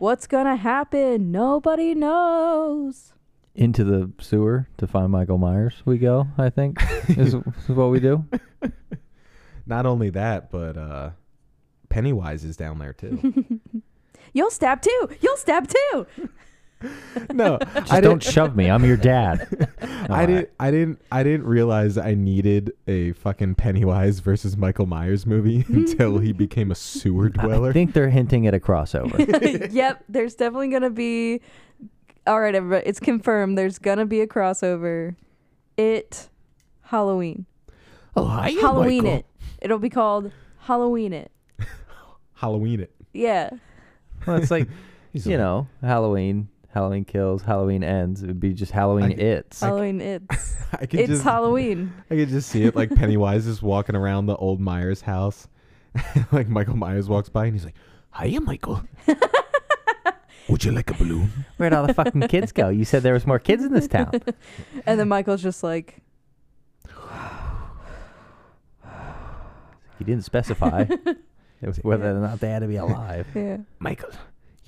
What's gonna happen? Nobody knows. Into the sewer to find Michael Myers. We go. I think is, is what we do. Not only that, but uh, Pennywise is down there too. You'll stab too. You'll stab too. no, Just I don't shove me. I'm your dad. I didn't. I didn't. I didn't realize I needed a fucking Pennywise versus Michael Myers movie until he became a sewer dweller. I think they're hinting at a crossover. yep, there's definitely gonna be. All right, everybody, it's confirmed. There's gonna be a crossover. It, Halloween, oh, hi, Halloween it. It'll be called Halloween it. Halloween it. Yeah. well, it's like He's you like, know, Halloween. Halloween kills. Halloween ends. It would be just Halloween. I- it's. Halloween it's. I could it's just. Halloween. I could just see it like Pennywise is walking around the old Myers house. like Michael Myers walks by and he's like, "Hiya, Michael. Would you like a balloon?" Where'd all the fucking kids go? You said there was more kids in this town. And then Michael's just like, He didn't specify whether or not they had to be alive. yeah. Michael,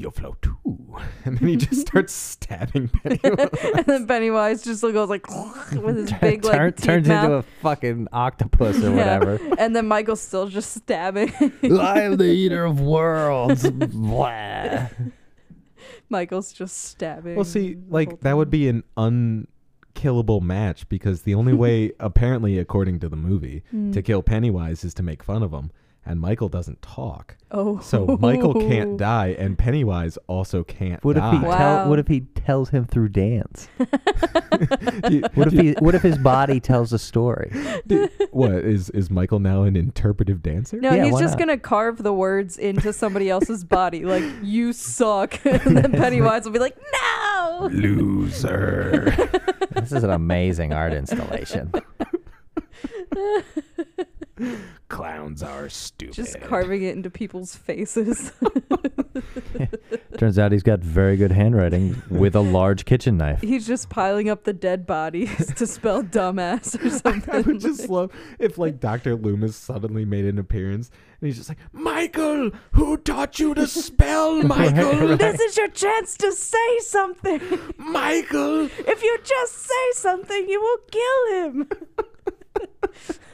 you'll float too. And then he just starts stabbing Pennywise. and then Pennywise just goes like with his big like Turn- turns mouth. into a fucking octopus or Yeah. whatever. And then Michael's still just stabbing. I am the eater of worlds. Blah. Michael's just stabbing. well, see, like that would be an unkillable match because the only way, apparently, according to the movie, Hmm. to kill Pennywise is to make fun of him. And Michael doesn't talk. Oh. So Michael can't die, and Pennywise also can't What if die. he Wow. tell, What if he tells him through dance? Do you- What if he? What if his body tells a story? what is is Michael now an interpretive dancer? No, Yeah, he's why just not? gonna carve the words into somebody else's body, like "you suck," and then Pennywise will be like, "No." Loser. This is an amazing art installation. Clowns are stupid. Just carving it into people's faces. Turns out he's got very good handwriting with a large kitchen knife. he's just piling up the dead bodies to spell dumbass or something. I would just love if like Dr. Loomis suddenly made an appearance and he's just like, Michael, who taught you to spell, Michael? this is your chance to say something. Michael. If you just say something, you will kill him.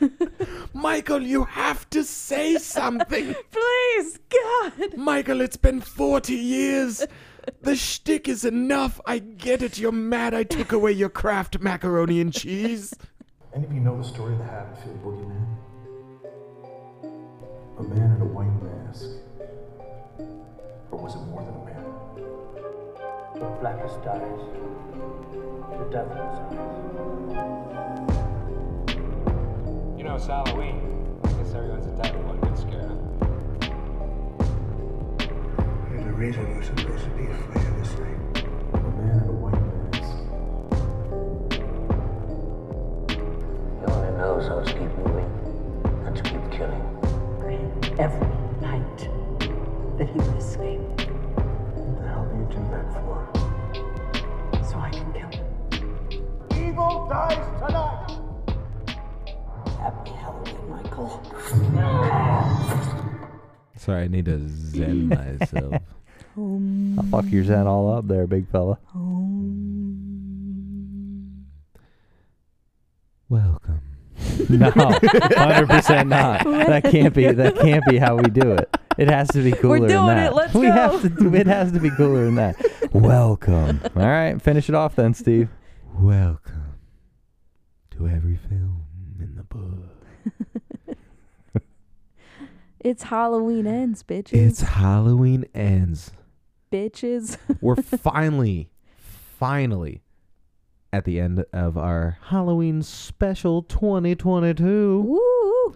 Michael, you have to say something. Please, God. Michael, it's been 40 years. The shtick is enough. I get it. You're mad I took away your Kraft macaroni and cheese. Any of you know the story of the Haddonfield Boogeyman? A man in a white mask. Or was it more than a man? The blackest eyes, the devil's eyes. You know, it's Halloween. I guess everyone's entitled to one good scare. There's a reason we're supposed to be afraid of this thing. A man in a white mask. He only knows how to keep moving and to keep killing. every night that he would escape What the hell do you do that for? so I can kill him. Evil dies tonight! Happy Halloween, Michael. Sorry, I need to zen myself. I'll fuck your zen all up there, big fella. Welcome. No, hundred percent not. That can't be. That can't be how we do it. It has to be cooler than that. We're doing that. it. Let's we go. have to. do- It has to be cooler than that. Welcome. All right, finish it off then, Steve. Welcome to every film in the book. It's Halloween ends, bitches. It's Halloween ends. bitches. We're finally, finally at the end of our Halloween special 2022. Woo!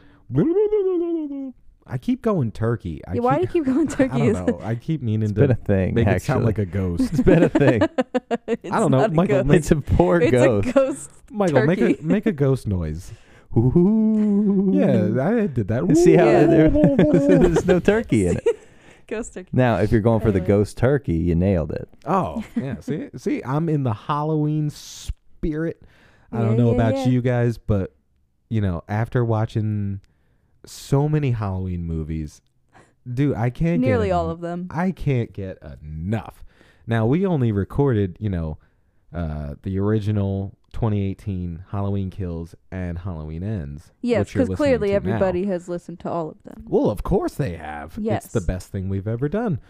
I keep going turkey. I Yeah, why do you keep going turkey? I don't know. I keep meaning It's to been a thing. make actually. it sound like a ghost. It's been a thing. I don't know, not a Michael, ghost. make- it's a poor it's ghost. a ghost. Michael, make Turkey. a make a ghost noise. Ooh. Yeah, I did that. See how Yeah. there- there's no turkey in it. Ghost turkey. Now, if you're going for the ghost turkey, you nailed it. Oh, yeah. See, see, I'm in the Halloween spirit. I don't know yeah, about yeah. you guys, but you know, after watching so many Halloween movies, dude, I can't Nearly en- all of them. I can't get enough. Now we only recorded, you know, uh, the original 2018 Halloween Kills and Halloween Ends. Yes, because clearly to now. everybody has listened to all of them. Well, of course they have. Yes. It's the best thing we've ever done.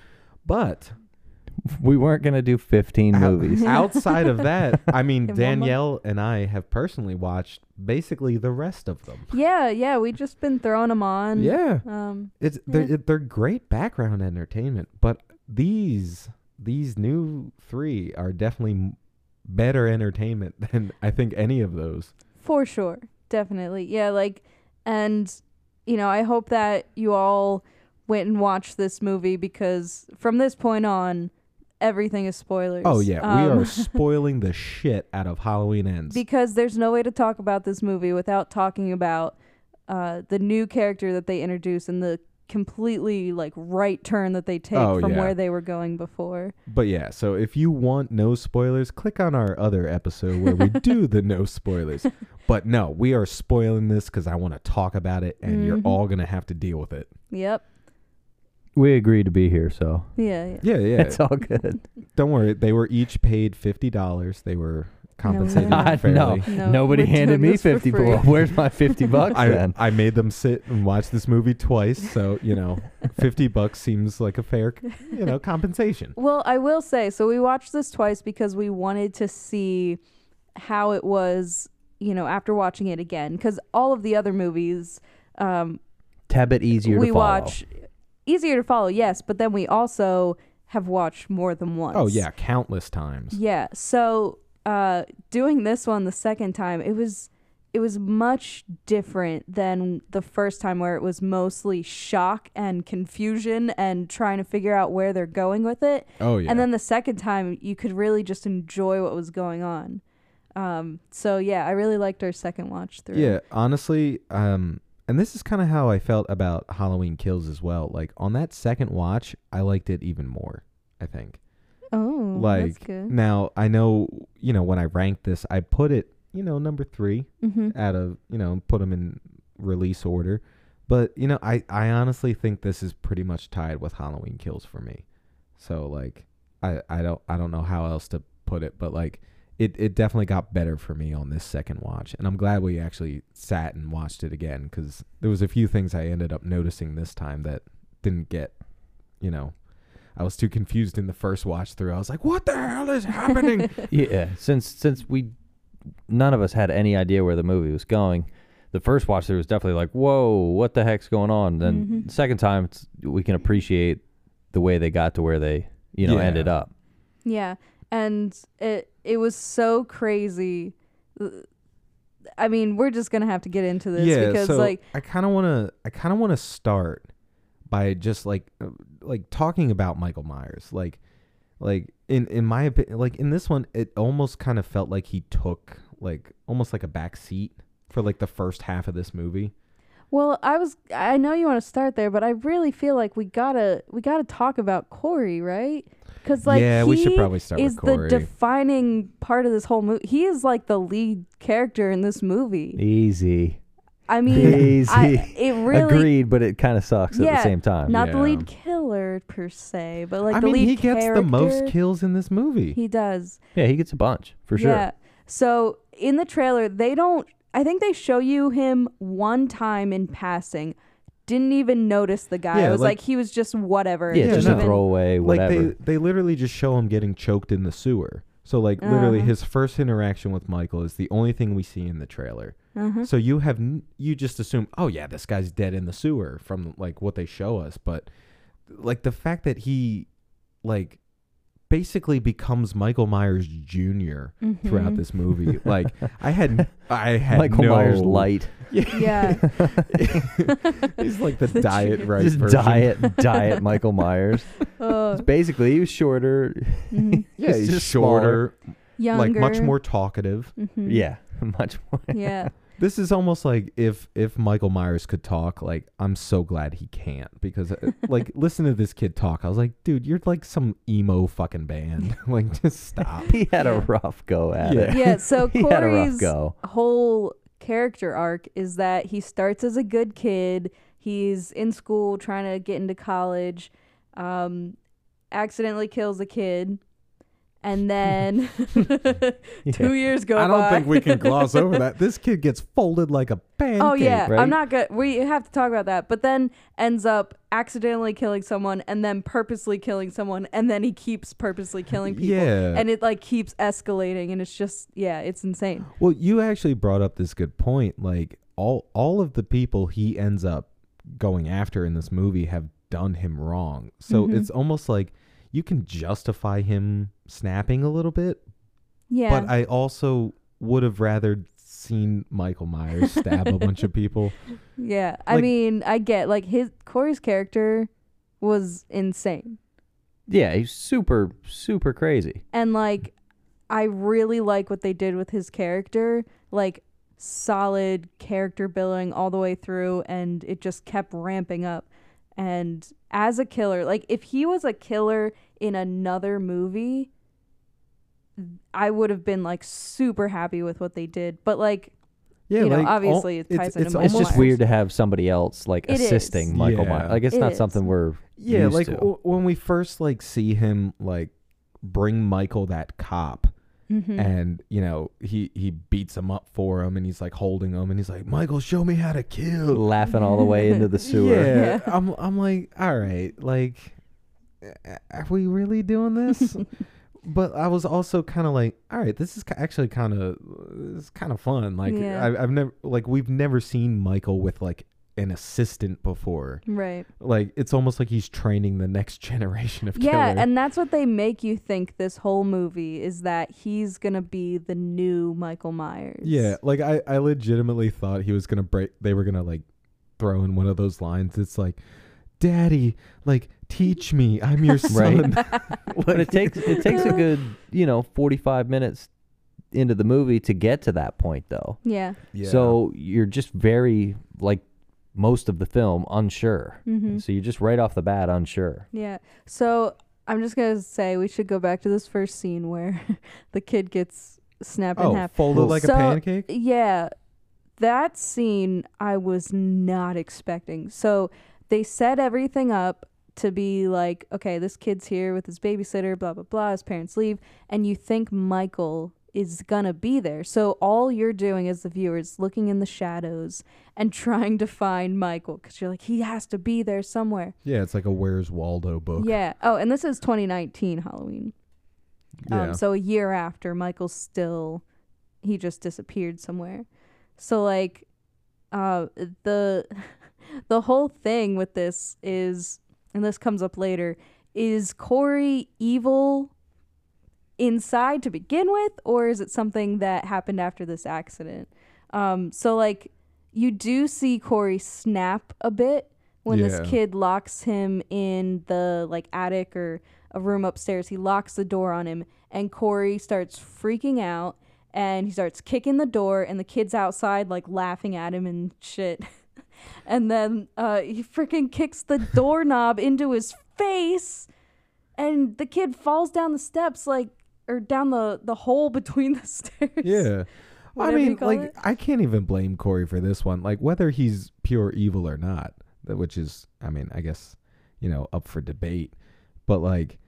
But We weren't gonna do 15 out- movies. outside of that, I mean, In one month? Danielle and I have personally watched basically the rest of them. Yeah, yeah, we've just been throwing them on. Yeah. Um, It's they're Yeah. they're great background entertainment, but these these new three are definitely m- better entertainment than I think any of those. For sure. Definitely. Yeah, like and you know, I hope that you all went and watched this movie because from this point on everything is spoilers. Oh yeah, we Um, are spoiling the shit out of Halloween ends. because there's no way to talk about this movie without talking about uh the new character that they introduce and the completely like right turn that they take Oh, from yeah. where they were going before. but yeah, so if you want no spoilers, click on our other episode where we do the no spoilers. But no, we are spoiling this because I want to talk about it, and you're Mhm. all gonna have to deal with it. Yep. we agreed to be here, so Yeah, yeah. Yeah, yeah. it's all good. Don't worry, they were each paid fifty dollars. They were compensated No. I fairly. no, No, nobody we're handed doing me this for 50 free. bucks. Where's my 50 bucks I, then? I made them sit and watch this movie twice, so you know, fifty bucks seems like a fair, you know, compensation. Well, I will say, so we watched this twice because we wanted to see how it was, you know, after watching it again. Because all of the other movies, um, Tab it easier we to follow. watch easier to follow, yes, but then we also have watched more than once. Oh yeah, countless times. Yeah. So uh doing this one the second time, it was it was much different than the first time where it was mostly shock and confusion and trying to figure out where they're going with it. Oh yeah. And then the second time you could really just enjoy what was going on. Um so yeah, I really liked our second watch through. Yeah, honestly, um, and this is kind of how I felt about Halloween Kills as well. Like on that second watch, I liked it even more. I think. Oh, that's like good. now, I know you know when I ranked this, I put it you know number three Mhm. out of you know put them in release order. But you know, I I honestly think this is pretty much tied with Halloween Kills for me. So like, I I don't I don't know how else to put it, but like. It, it definitely got better for me on this second watch, and I'm glad we actually sat and watched it again because there was a few things I ended up noticing this time that didn't get, you know, I was too confused in the first watch through. I was like, "What the hell is happening?" Yeah, since since we none of us had any idea where the movie was going. The first watch through was definitely like, "Whoa, what the heck's going on?" Then Mhm. the second time it's, we can appreciate the way they got to where they, you know, Yeah. ended up. Yeah, and it it was so crazy. I mean, we're just gonna have to get into this yeah, because so like I kind of want to I kind of want to start by just like uh, like talking about Michael Myers. Like like in in my opinion, like in this one it almost kind of felt like he took like almost like a back seat for like the first half of this movie. Well, I was I know you want to start there, but I really feel like we gotta we gotta talk about Corey, right? Because like Yeah, we should probably start with is the defining part of this whole movie. He is like the lead character in this movie. Easy. I mean, Easy. I, it really Agreed, but it kind of sucks at the same time. not the Yeah. lead killer per se, but like I the mean, lead he gets the most character. kills in this movie. He does. yeah, he gets a bunch for sure. Yeah. So in the trailer, they don't. I think they show you him one time in passing. Didn't even notice the guy. Yeah, I was like- like, he was just whatever. Yeah, Yeah, just no. a throwaway, like whatever. they they literally just show him getting choked in the sewer. So like literally Uh-huh. his first interaction with Michael is the only thing we see in the trailer. Uh-huh. So you have n- you just assume, oh yeah, this guy's dead in the sewer from like what they show us, but like the fact that he like basically becomes Michael Myers Jr. throughout Mhm. this movie. like I had I had Michael no, Myers light. Yeah. He's like the, The diet tr- right Just version. diet, diet Michael Myers. Uh, It's basically, he was shorter. mhm. Yeah, He's he's just shorter, Younger. like much more talkative. Mhm. Yeah, much more. Yeah. This is almost like if if Michael Myers could talk, like I'm so glad he can't because uh, like listen to this kid talk. I was like, dude, you're like some emo fucking band. like just stop. He had a rough go at Yeah. it. Yeah. So He had a rough Corey's go. whole character arc is that he starts as a good kid. He's in school trying to get into college, um, accidentally kills a kid, and then two years go I don't by. think we can gloss over that. This kid gets folded like a pancake. Oh yeah, right? I'm not good. We have to talk about that. But then ends up accidentally killing someone, and then purposely killing someone, and then he keeps purposely killing people. Yeah. and it like keeps escalating, and it's just yeah, it's insane. Well, you actually brought up this good point. Like all all of the people he ends up going after in this movie have done him wrong. So Mhm. it's almost like you can justify him snapping a little bit, Yeah, but I also would have rather seen Michael Myers stab a bunch of people. yeah. I mean, I get like his Corey's character was insane, Yeah, he's super super crazy. and like I really like what they did with his character, like solid character building all the way through, and it just kept ramping up. And as a killer, like if he was a killer in another movie, I would have been like super happy with what they did. But like, Yeah, You know, like all- obviously it ties into it's Michael It's just Myers. weird to have somebody else like It is. assisting Michael Yeah. Myers. Like it's It not is. something we're Yeah, used like to. w- when we first like see him like bring Michael that cop mhm. and you know he he beats him up for him and he's like holding him and he's like Michael show me how to kill laughing all the way into the sewer. yeah, Yeah. I'm I'm like all right like are we really doing this but I was also kind of like all right this is actually kind of it's kind of fun like Yeah. I, I've never like we've never seen Michael with like an assistant before right. like it's almost like he's training the next generation of Yeah, killer. and that's what they make you think this whole movie is that he's gonna be the new Michael Myers. Yeah, like I, I legitimately thought he was gonna break. They were gonna like throw in one of those lines. It's like, "Daddy, like teach me. I'm your son." but it takes it takes a good you know forty five minutes into the movie to get to that point though. Yeah. yeah. So you're just very like most of the film unsure. Mm-hmm. So you're just right off the bat unsure. Yeah. So I'm just gonna say we should go back to this first scene where the kid gets snapped in oh, half. folded like So- a pancake. Yeah. That scene I was not expecting. So they set everything up to be like, okay, this kid's here with his babysitter, blah blah blah, his parents leave, and you think Michael is gonna be there. So all you're doing as the viewer is looking in the shadows and trying to find Michael because you're like, he has to be there somewhere. Yeah, it's like a Where's Waldo book. Yeah. Oh, and this is 2019 Halloween. Yeah. Um, so a year after, Michael's still, he just disappeared somewhere. So like, uh, the, the whole thing with this is, and this comes up later, is Corey evil inside to begin with, or is it something that happened after this accident? Um, so like, you do see Corey snap a bit when Yeah. this kid locks him in the like attic or a room upstairs. He locks the door on him, and Corey starts freaking out, and he starts kicking the door, and the kid's outside like laughing at him and shit. and then uh, he freaking kicks the doorknob into his face, and the kid falls down the steps like or down the the hole between the stairs. Yeah. I mean, like, it. I can't even blame Corey for this one. Like, whether he's pure evil or not, which is, I mean, I guess, you know, up for debate. But like,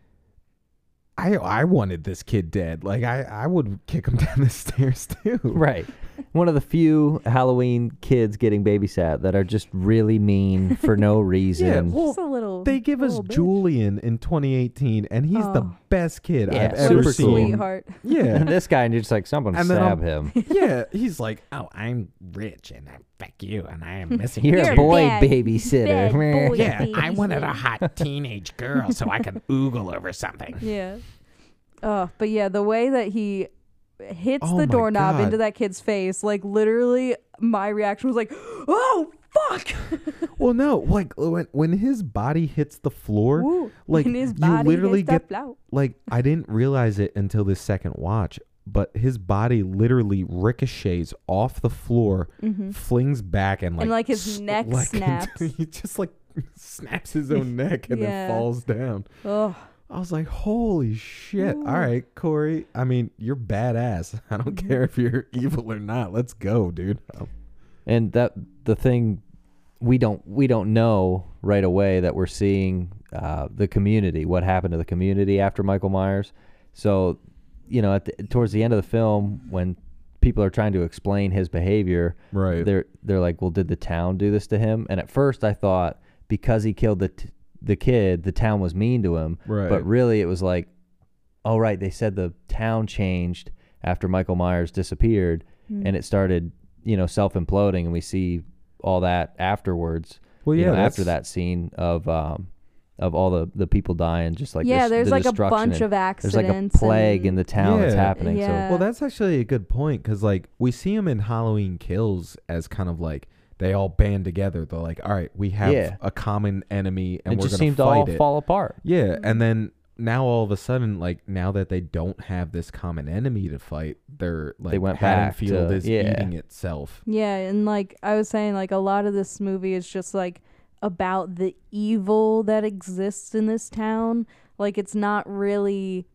I I wanted this kid dead. Like, I I would kick him down the stairs too. Right. One of the few Halloween kids getting babysat that are just really mean for no reason. well, Just a little. They give us little bitch. Julian in 2018, and he's the Oh. best kid Yeah, I've What ever a super seen. cool. sweetheart. Yeah, and this guy, and you're just like, someone And then stab I'm- him. yeah. He's like, oh, I'm rich and I fuck you, and I am missing You're, You're a boy bad- babysitter. bad boy. Yeah, I wanted a hot teenage girl so I could oogle over something. Yeah. Oh, but yeah, the way that he hits Oh the doorknob God. into that kid's face, like literally, my reaction was like, "Oh fuck!" Well, no, like when when his body hits the floor, Woo. like you literally get like I didn't realize it until this second watch, but his body literally ricochets off the floor, flings back, and like Mm-hmm. like, his s- neck like, snaps. he just like snaps his own neck and Yeah. then falls down. Oh, I was like, holy shit! Ooh. All right, Corey. I mean, you're badass. I don't Mm-hmm. care if you're evil or not. Let's go, dude. And that the thing we don't we don't know right away that we're seeing uh, the community, what happened to the community after Michael Myers. So, you know, at the, towards the end of the film, when people are trying to explain his behavior, Right. they're they're like, "Well, did the town do this to him?" And at first, I thought because he killed the t- the kid, the town was mean to him. Right. But really, it was like, "Oh, right." They said the town changed after Michael Myers disappeared, Hmm. and it started, you know, self imploding, and we see all that afterwards. Well, you yeah, know, after that scene of um of all the the people dying, just like Yeah, this- there's the like a bunch and of There's like a accidents plague in the town that's happening. Yeah. Well, that's actually a good point because, like, we see him in Halloween Kills as kind of like they all band together. They're like, all right, we have Yeah. a common enemy and it we're just gonna seemed to fight all it. fall apart. Yeah, and mm-hmm. then now all of a sudden, like now that they don't have this common enemy to fight, they're like went back Haddonfield to- is yeah. eating itself. Yeah, and like I was saying, like a lot of this movie is just like about the evil that exists in this town. Like it's not really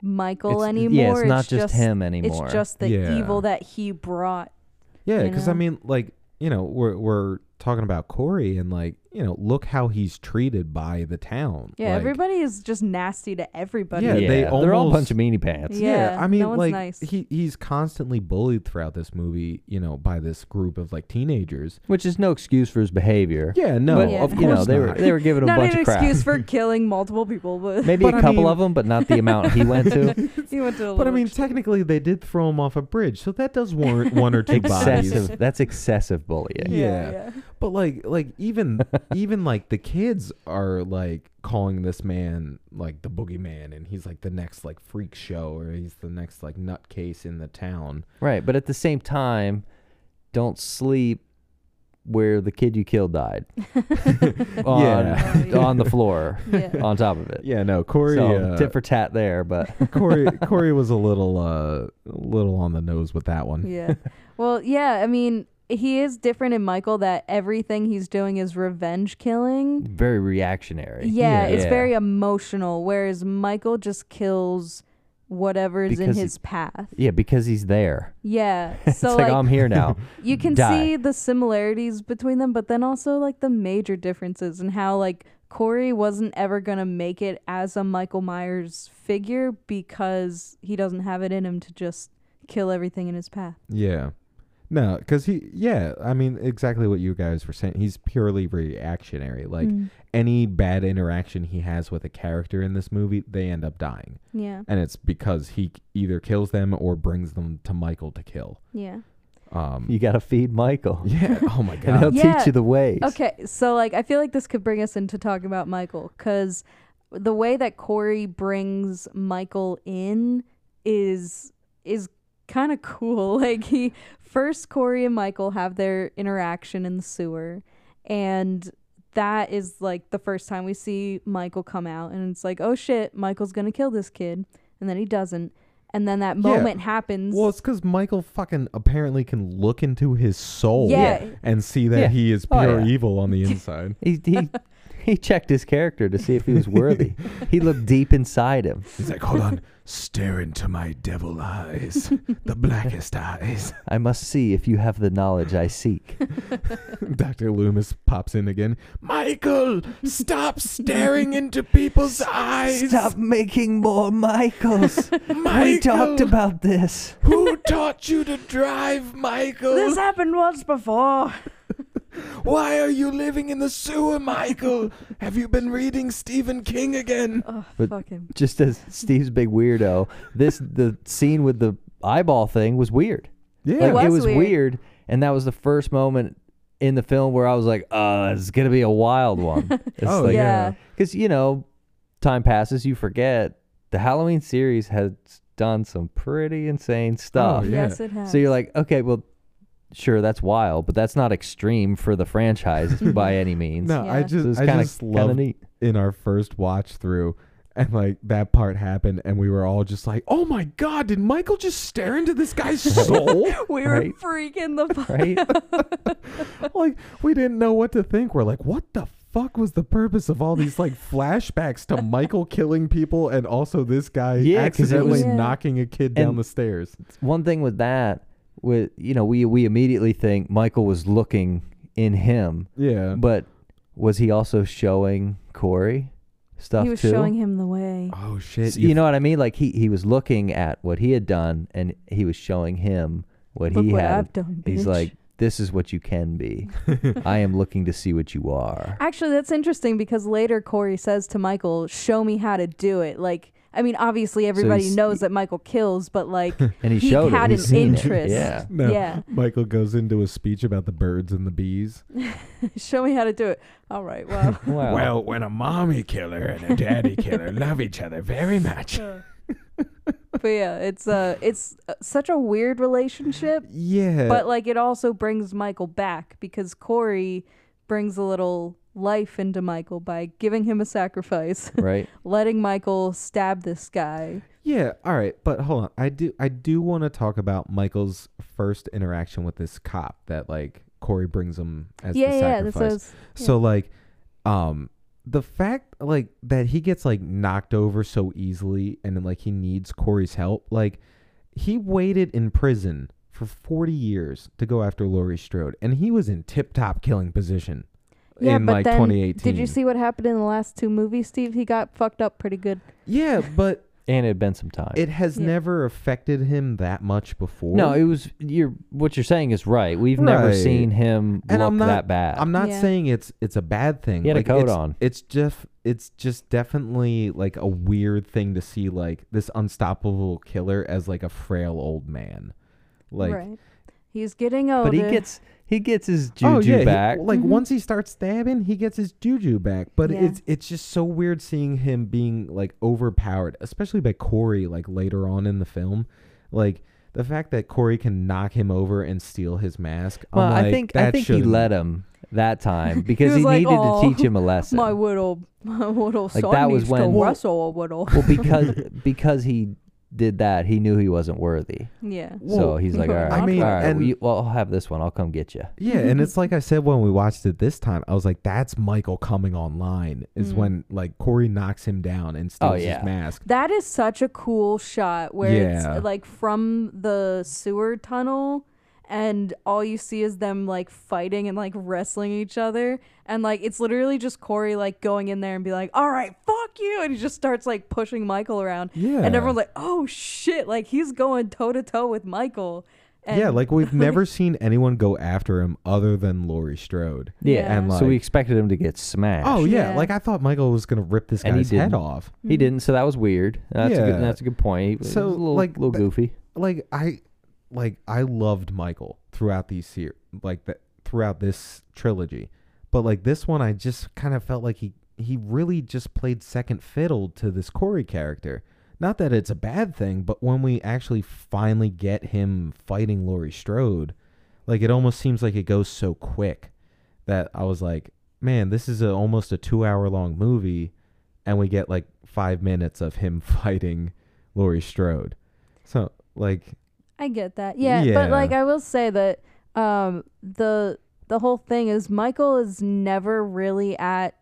Michael It's- anymore. yeah, it's not just him anymore. It's just the Yeah. evil that he brought. Yeah, you because I know? mean, like you know, we're we're talking about Corey and like you know, look how he's treated by the town. Yeah, Like, everybody is just nasty to everybody. Yeah, Yeah, they they're all a almost- bunch of meanie pants. Yeah, I mean, no one's like nice. he he's constantly bullied throughout this movie, you know, by this group of like teenagers. which is no excuse for his behavior. Yeah, no, but Yeah. of you know course they were they were giving him a bunch an of crap. excuse for killing multiple people, but Maybe But a I couple mean- of them, but not the amount he went to. he went to a But I mean, technically, they did throw him off a bridge, so that does warrant one or two bodies. That's excessive bullying. Yeah. Yeah. But like, like even even like the kids are like calling this man like the boogeyman, and he's like the next like freak show, or he's the next like nutcase in the town. Right, but at the same time, don't sleep where the kid you killed died. on, Yeah. Yeah. on the floor, Yeah. on top of it. Yeah, no, Corey. so uh, tit for tat there, but Corey Corey was a little uh a little on the nose with that one. Yeah. Well, yeah, I mean, he is different in Michael that everything he's doing is revenge killing. very reactionary. Yeah, it's Yeah. very emotional, whereas Michael just kills whatever's is in Because he- his path. Yeah, because he's there. Yeah. it's So like, like, I'm here now. you can die. see the similarities between them, but then also like the major differences and how like Corey wasn't ever gonna make it as a Michael Myers figure because he doesn't have it in him to just kill everything in his path. Yeah. No, because he, yeah, I mean, exactly what you guys were saying. He's purely reactionary. Like Mm. any bad interaction he has with a character in this movie, they end up dying. Yeah. And it's because he either kills them or brings them to Michael to kill. Yeah. Um, You got to feed Michael. yeah. Oh my God. And God. he'll Yeah. teach you the ways. Okay, so like I feel like this could bring us into talking about Michael because the way that Corey brings Michael in is is kind of cool. Like he first Corey and Michael have their interaction in the sewer, and that is like the first time we see Michael come out, and it's like, oh shit, Michael's gonna kill this kid, and then he doesn't, and then that Yeah. moment happens. Well, it's because Michael fucking apparently can look into his soul Yeah. and see that Yeah. he is Oh, pure yeah. evil on the inside. He, he, he checked his character to see if he was worthy. he looked deep inside him. He's like, hold on, stare into my devil eyes, the blackest eyes. I must see if you have the knowledge I seek. Dr. Loomis pops in again. Michael, stop staring into people's eyes. Stop making more Michaels. We talked about this. who taught you to drive, Michael? this happened once before. Why are you living in the sewer, Michael? Have you been reading Stephen King again? Oh, But- fuck him. Just as Steve's big weirdo, this the scene with the eyeball thing was weird. Yeah. Like it was was weird. weird. and that was the first moment in the film where I was like, "Uh, it's gonna be a wild one." It's Oh, like, yeah. because you know, time passes, you forget. The Halloween series has done some pretty insane stuff. Oh, yeah. Yes, it has. So you're like, okay, well, sure, that's wild, but that's not extreme for the franchise by any means. No, I Yeah. so just, it's I kind just of kind of love neat. in our first watch through, and like that part happened, and we were all just like, "Oh my god, did Michael just stare into this guy's soul?" we were Right. freaking the fuck. Right? like we didn't know what to think. We're like, "What the fuck was the purpose of all these like flashbacks to Michael killing people and also this guy Yeah, 'cause it accidentally was- Yeah. knocking a kid down And- the stairs?" One thing with that, with you know, we we immediately think Michael was looking in him, Yeah. but was he also showing Corey stuff he was too? showing him the way. oh shit. So, you know what I mean? Like he he was looking at what he had done, and he was showing him what Look he what had. I've done, He's like, "This is what you can be. I am looking to see what you are." Actually, that's interesting because later Corey says to Michael, "Show me how to do it." Like, I mean, obviously everybody he's- knows that Michael kills, but like And he, he showed had it. an He's it. interest. Yeah. No, Yeah. Michael goes into a speech about the birds and the bees. show me how to do it. All right, well, Wow. Well, when a mommy killer and a daddy killer love each other very much. but yeah, it's uh, it's uh, such a weird relationship. Yeah. but like it also brings Michael back because Corey brings a little life into Michael by giving him a sacrifice, right. letting Michael stab this guy. Yeah, all right, but hold on. I do I do want to talk about Michael's first interaction with this cop that like Corey brings him as yeah, the yeah, that's sacrifice. what I was, So like um the fact like that he gets like knocked over so easily and then like he needs Corey's help, like he waited in prison for 40 years to go after Laurie Strode and he was in tip-top killing position yeah, in but like then 2018. did you see what happened in the last two movies, Steve? He got fucked up pretty good. Yeah, but And it had been some time. it has Yeah. never affected him that much before. no, it was you're what you're saying is right. We've never Right. seen him And look I'm not- that bad. I'm not Yeah. saying it's it's a bad thing. He had a Like, coat it's, on. It's just it's just definitely like a weird thing to see like this unstoppable killer as like a frail old man. Like right. He's getting older. but he gets he gets his juju oh yeah, he- back. like Mhm. once he starts stabbing, he gets his juju back. But Yeah. it's it's just so weird seeing him being like overpowered, especially by Corey like later on in the film. Like the fact that Corey can knock him over and steal his mask. I'm well, I like, think I think he shouldn't- let him that time because was he, like, needed "Aw, to teach him a lesson. my little, my little Like, son that was when- to Well- wrestle a little. well, because because he did that, he knew he wasn't worthy. yeah. so Well, he's like, all right, I mean, all right, and- well, well, I'll have this one. I'll come get you. Yeah, and it's like I said when we watched it this time, I was like, "That's Michael coming online." Is Mm. when like Corey knocks him down and Oh, steals yeah. his mask. That is such a cool shot where Yeah. it's like from the sewer tunnel and all you see is them like fighting and like wrestling each other and like it's literally just Corey like going in there and be like, "All right, fuck you." And he just starts like pushing Michael around. Yeah, And everyone's like, "Oh shit, like he's going toe to toe with Michael." And yeah, like we've never seen anyone go after him other than Laurie Strode. Yeah. and like, so we expected him to get smashed. oh yeah, Yeah. like I thought Michael was gonna rip this And he guy's head off. he didn't. So that was weird. That's a Yeah. good. That's a good point. He was So, a little, like, little th- goofy. Like I, like I loved Michael throughout these ser- like that throughout this trilogy, but like this one, I just kind of felt like he he really just played second fiddle to this Corey character. Not that it's a bad thing, but when we actually finally get him fighting Laurie Strode, like it almost seems like it goes so quick that I was like, man, this is a, almost a two hour long movie, and we get like five minutes of him fighting Laurie Strode. So like, I get that. Yeah, Yeah. but like I will say that um the the whole thing is Michael is never really at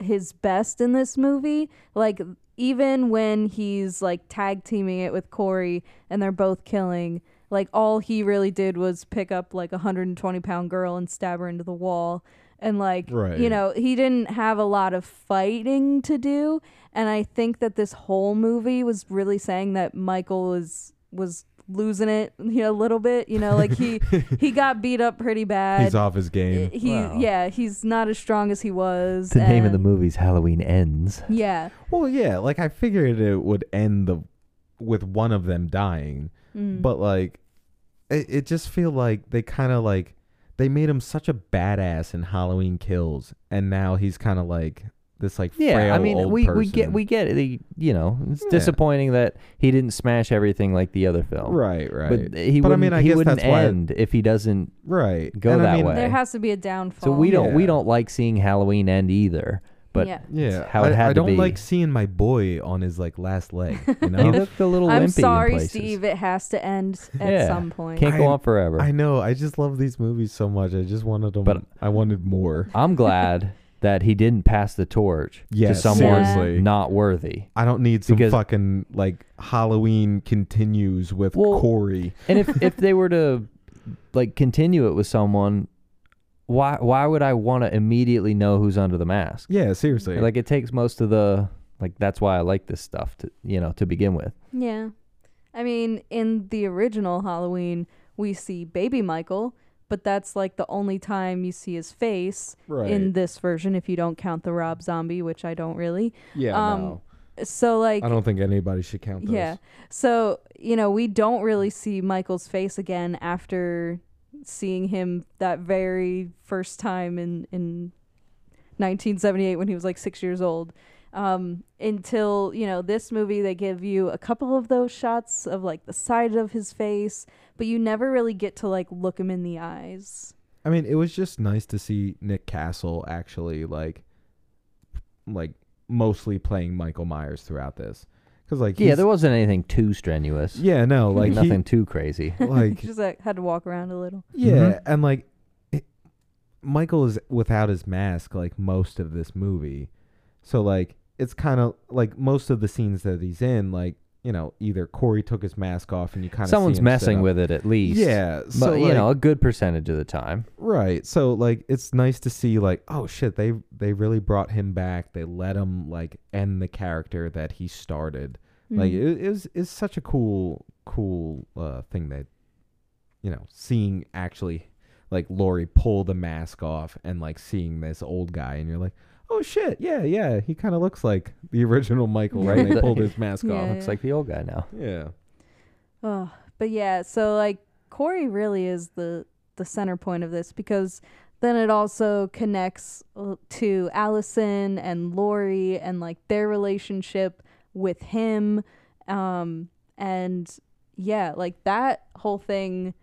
his best in this movie. Like even when he's like tag teaming it with Corey and they're both killing, like all he really did was pick up like a 120 pound girl and stab her into the wall. And like Right. you know, he didn't have a lot of fighting to do. And I think that this whole movie was really saying that Michael was was losing it you know, a little bit. You know, like he he got beat up pretty bad. he's off his game. He Wow. yeah, he's not as strong as he was. The name of the and- movie's Halloween Ends. Yeah. Well, yeah, like I figured it would end the with one of them dying, Mm. but like it, it just feel like they kind of like they made him such a badass in Halloween Kills, and now he's kind of like this like Yeah, frail I mean, old we, we get we get it. You know, it's Yeah. disappointing that he didn't smash everything like the other film. right, right, But he But I wouldn't. I mean, I he guess wouldn't that's why- end if he doesn't. right. go and that I mean, way. there has to be a downfall. So we don't we don't like seeing Halloween end either. But yeah. Yeah, how it I, had I to don't be. like seeing my boy on his like last leg. You know? he looked a little I'm wimpy in sorry, places. Steve. It has to end at Yeah. some point. Can't go I- on forever. I know. I just love these movies so much. I just wanted them. But- I wanted more. I'm glad that he didn't pass the torch Yeah, to someone seriously. not worthy. I don't need some Because- fucking like Halloween continues with Well, Corey. And if if they were to like continue it with someone, why why would I want to immediately know who's under the mask? Yeah, seriously. Like it takes most of the like that's why I like this stuff to you know to begin with. Yeah. I mean, in the original Halloween, we see baby Michael, but that's like the only time you see his face right. in this version if you don't count the Rob Zombie, which I don't really. yeah, um, no. So like I don't think anybody should count those. Yeah. So, you know, we don't really see Michael's face again after seeing him that very first time in in 1978 when he was like 6 years old. Um, until, you know, this movie they give you a couple of those shots of like the side of his face, but you never really get to like look him in the eyes. I mean, it was just nice to see Nick Castle actually like, like mostly playing Michael Myers throughout this, because like Yeah, there wasn't anything too strenuous. yeah no like he- nothing too crazy. like Just like had to walk around a little. yeah Mhm. and like it, Michael is without his mask like most of this movie, so like it's kind of like most of the scenes that he's in like you know either Corey took his mask off and you kind of Someone's messing with it at least. yeah But so you like- know, a good percentage of the time. Right. So like it's nice to see like oh shit they they really brought him back. They let him like end the character that he started. Like Mm. it, it was it's such a cool cool uh thing that you know seeing actually like Laurie pull the mask off and like seeing this old guy and you're like oh shit yeah yeah he kind of looks like the original Michael right and they pulled his mask Yeah. off. Looks like the old guy now. Yeah. Oh, but yeah, so like Corey really is the the center point of this because then it also connects uh, to Allyson and Laurie and like their relationship with him um and yeah, like that whole thing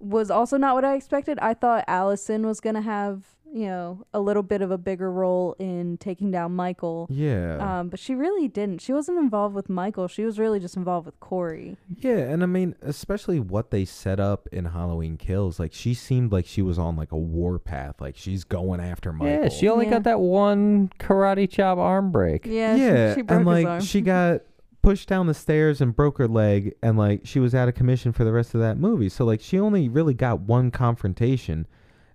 was also not what I expected. I thought Allyson was going to have, you know, a little bit of a bigger role in taking down Michael. Yeah. Um, but she really didn't. She wasn't involved with Michael. She was really just involved with Corey. Yeah, and I mean, especially what they set up in Halloween Kills, like she seemed like she was on like a war path, like she's going after Michael. Yeah, she only Yeah. got that one karate chop arm break. Yeah, she- yeah, she, broke and his like arm. she got pushed down the stairs and broke her leg, and like she was out of commission for the rest of that movie. So like she only really got one confrontation.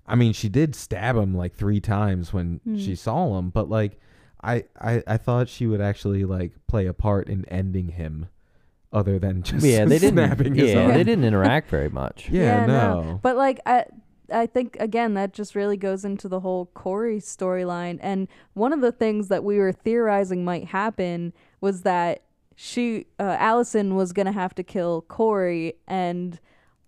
I mean, she did stab him like three times when Hmm. she saw him, but like I, I I thought she would actually like play a part in ending him, other than just yeah, they didn't. his Yeah, arm. they didn't interact very much. Yeah, no. no. But like I I think again that just really goes into the whole Corey storyline and one of the things that we were theorizing might happen was that she uh, Allyson was going to have to kill Corey and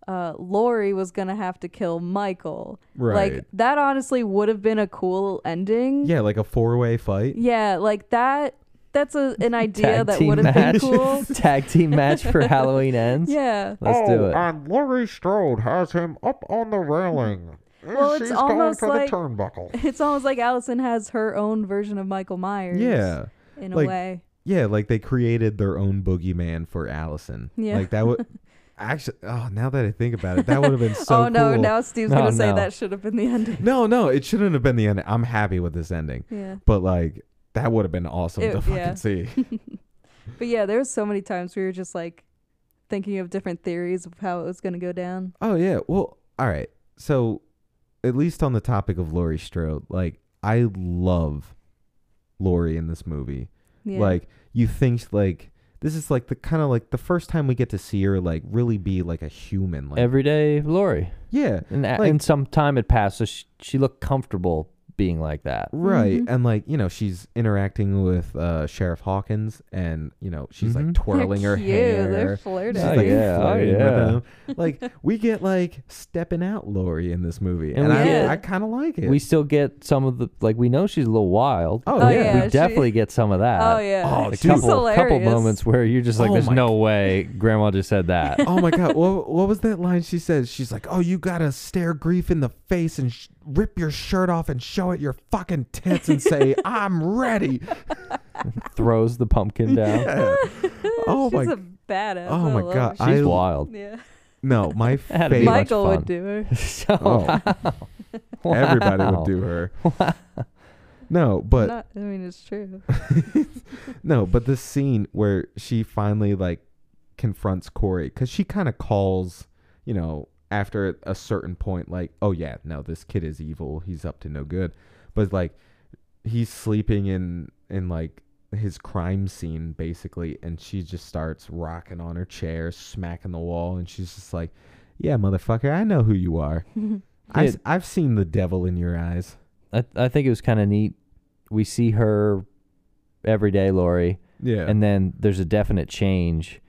uh, Laurie was going to have to kill Michael. Right. Like that honestly would have been a cool ending. Yeah, like a four way fight. Yeah, like that that's a, an idea Tag that team would have been match. cool. Tag team match for Halloween ends. Yeah. Let's do it. and Laurie Strode has him up on the railing. Well, it's She's almost going to like- the turnbuckle. It's almost like Allyson has her own version of Michael Myers. Yeah. In Like, a way. Yeah, like they created their own boogeyman for Allyson. Yeah. Like that would actually oh now that I think about it, that would have been so oh no, cool. now Steve's No, gonna say that should have been the ending. No, no, it shouldn't have been the ending. I'm happy with this ending. Yeah. But like that would have been awesome It- to fucking yeah. see. But yeah, there was so many times we were just like thinking of different theories of how it was gonna go down. Oh yeah. Well, all right. So at least on the topic of Laurie Strode, like I love Laurie in this movie. Yeah. Like you think like this is like the kind of like the first time we get to see her like really be like a human. Like Everyday Laurie. yeah, And, Like- and some time had passed, so she, she looked comfortable being like that. right. Mhm. And like you know she's interacting with uh, Sheriff Hawkins, and you know she's Mhm. like twirling They're her cute. hair. They're flirting. She's Oh, like yeah. Oh, flirting with yeah. Like we get like stepping out Laurie in this movie, And and, I, get- I kind of like it. We still get some of the like we know she's a little wild. oh, Oh, yeah. yeah. we she- definitely get some of that. Oh yeah. Oh, a dude. She's couple, couple moments where you're just like, Oh "There's my no way Grandma just said that." oh my god, what what was that line she said? She's like, "Oh, you gotta stare grief in the face and sh- rip your shirt off and show it your fucking tits and say I'm ready." Throws the pumpkin down. Yeah. Oh She's my, a badass. oh I my love God, her. I- She's wild. Yeah. no, my Had to be favorite. much Michael fun. Oh. would do her. So, Oh. Everybody wow. would do her. No, but Not, I mean, it's true. no, but this scene where she finally like confronts Corey because she kind of calls, you know, after a certain point, like, oh yeah, no, this kid is evil. He's up to no good. But like, he's sleeping in in like his crime scene basically, and she just starts rocking on her chair, smacking the wall, and she's just like, "Yeah, motherfucker, I know who you are. I've I've seen the devil in your eyes." I I think it was kind of neat. We see her every day, Laurie, Yeah, and then there's a definite change.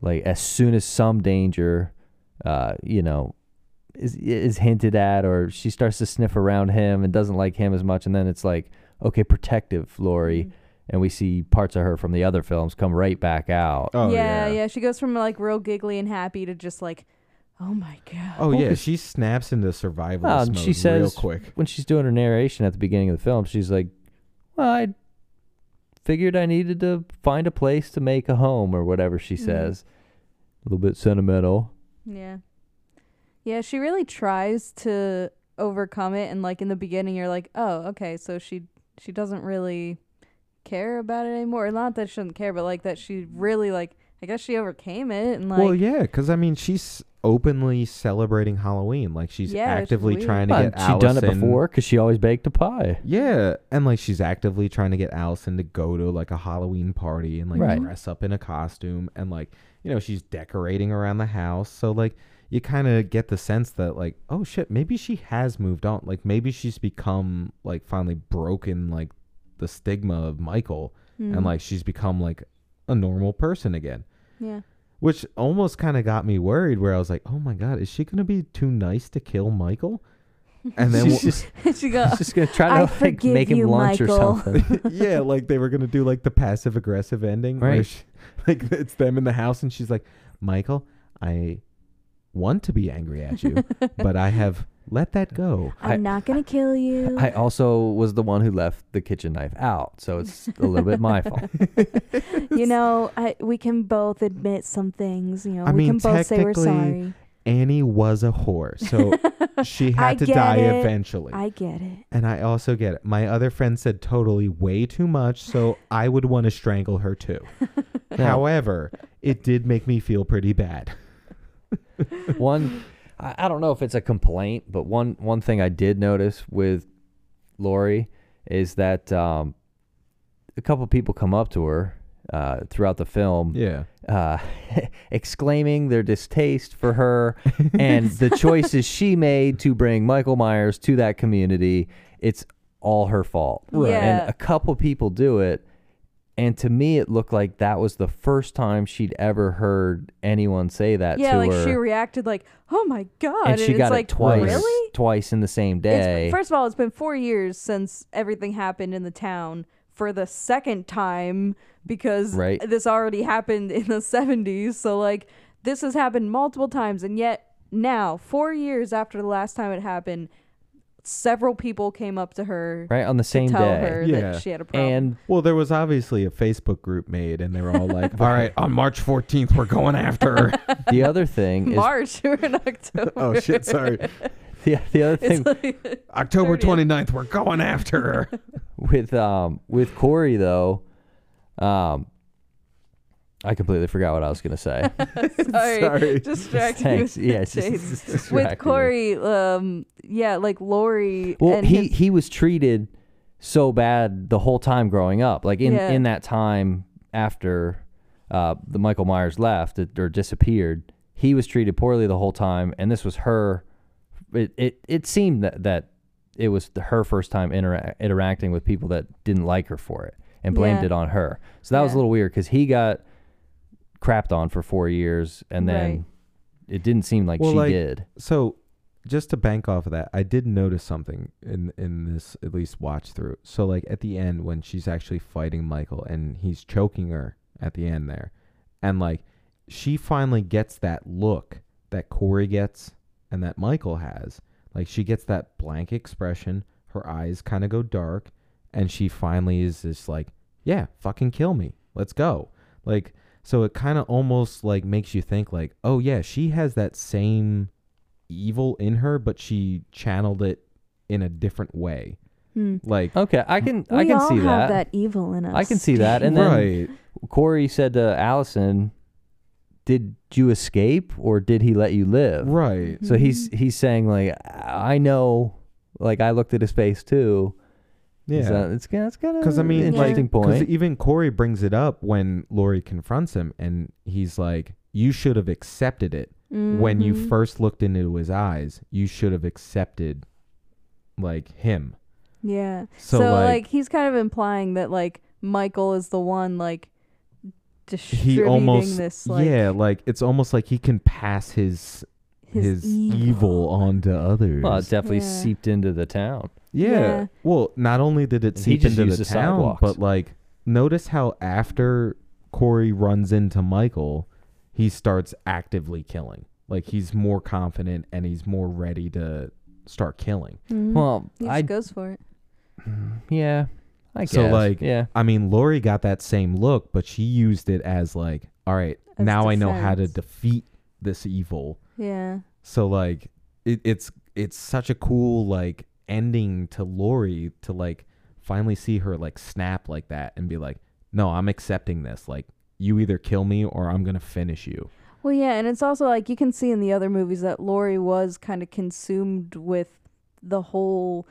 Like as soon as some danger, uh, you know, is is hinted at, or she starts to sniff around him and doesn't like him as much, and then it's like, okay, protective Laurie, Mm-hmm. and we see parts of her from the other films come right back out. oh yeah, yeah, yeah. She goes from like real giggly and happy to just like, oh my god. Oh yeah, she snaps into survivalist Well, mode she says real quick. when she's doing her narration at the beginning of the film, she's like, "Well, I figured I needed to find a place to make a home, or whatever she Mhm. says." A little bit sentimental. Yeah. Yeah, she really tries to overcome it and like in the beginning you're like, "Oh, okay, so she she doesn't really care about it anymore." Not that she doesn't care, but like that she really like I guess she overcame it and like well, yeah, because I mean, she's openly celebrating Halloween. Like she's Yeah, actively trying to Well, get she'd done it before because she always baked a pie. Yeah, and like she's actively trying to get Allyson to go to like a Halloween party and like Right. dress up in a costume and like you know she's decorating around the house. So like you kind of get the sense that like oh shit maybe she has moved on. Like maybe she's become like finally broken like the stigma of Michael mm, and like she's become like a normal person again. yeah. Which almost kind of got me worried where I was like, "Oh my god, is she going to be too nice to kill Michael?" And then she's just, she go, she's just gonna try to like make him you, lunch Michael." or something. yeah, like they were gonna do like the passive aggressive ending, where Right. she, like it's them in the house, and she's like, "Michael, I want to be angry at you, but I have let that go." I'm I- not going to kill you. I also was the one who left the kitchen knife out, so it's a little bit my fault. you know, I, we can both admit some things, you know. I we mean, can both say we're sorry. Annie was a whore, so she had to die it. eventually. I get it. and I also get it. My other friend said totally way too much, so I would want to strangle her too. However, it did make me feel pretty bad. one I, I don't know if it's a complaint, but one one thing I did notice with Laurie is that um, a couple people come up to her uh, throughout the film, Yeah. uh, exclaiming their distaste for her and the choices she made to bring Michael Myers to that community. It's all her fault, Right. Yeah. and a couple people do it. And to me, it looked like that was the first time she'd ever heard anyone say that Yeah, to like her she reacted like, "Oh my god!" and she it's got like, it twice, Really? twice in the same It's, day. first of all, it's been four years since everything happened in the town. For the second time, because Right. this already happened in the '70s, so like this has happened multiple times, and yet now, four years after the last time it happened, several people came up to her right on the to same tell day, her Yeah. that she had a problem. and Well, there was obviously a Facebook group made, and they were all like, "All right, on March 14th, we're going after her." the other thing is March, we're in October. oh shit, sorry. the, the other thing like, October 30th. 29th, we're going after her. with um with Corey though, um, I completely forgot what I was gonna say. sorry, Sorry. distracting Thanks. with Yeah, it's just, it's distracting with Corey, um, yeah, like Laurie. Well, and he his- he was treated so bad the whole time growing up. Like in Yeah. in that time after uh, the Michael Myers left or disappeared, he was treated poorly the whole time, and this was her. It it, it seemed that that it was the, her first time intera- interacting with people that didn't like her for it and blamed Yeah. it on her. So that was a little weird because he got crapped on for four years, and then Right. it didn't seem like Well, she like, did. So, just to bank off of that, I did notice something in in this at least watch through. So, like at the end when she's actually fighting Michael and he's choking her at the end there, and like she finally gets that look that Corey gets and that Michael has. Like she gets that blank expression, her eyes kind of go dark, and she finally is just like, "Yeah, fucking kill me, let's go." Like so, it kind of almost like makes you think like, "Oh yeah, she has that same." evil in her, but she channeled it in a different way. Hmm. Like Okay, I can we I can all see have that. that evil in us. I can see that, and then right. Corey said to Allyson, did you escape or did he let you live? Right. So he's he's saying like I know, like I looked at his face too. Yeah. So it's kind it's kind of Because I mean, like, interesting because point. even Corey brings it up when Laurie confronts him, and he's like, "You should have accepted it when you Mhm. first looked into his eyes. You should have accepted, like him." Yeah. So, So, like, like, he's kind of implying that like Michael is the one like He almost, this like yeah, like it's almost like he can pass his his, his, evil. onto others. well, it definitely Yeah. seeped into the town. Yeah. Yeah. Well, not only did it And seep into the the town, sidewalks. but like notice how after Corey runs into Michael, he starts actively killing. Like he's more confident and he's more ready to start killing. Mhm. Well, he just I goes for it. yeah, I guess. So, like, yeah, I mean, Laurie got that same look, but she used it as like, all right, As now I know how to defense. defeat this evil. Yeah. So like it, it's it's such a cool like ending to Laurie to like finally see her like snap like that and be like, No, I'm accepting this. Like you either kill me or I'm gonna finish you. Well, yeah, and it's also like you can see in the other movies that Laurie was kind of consumed with the whole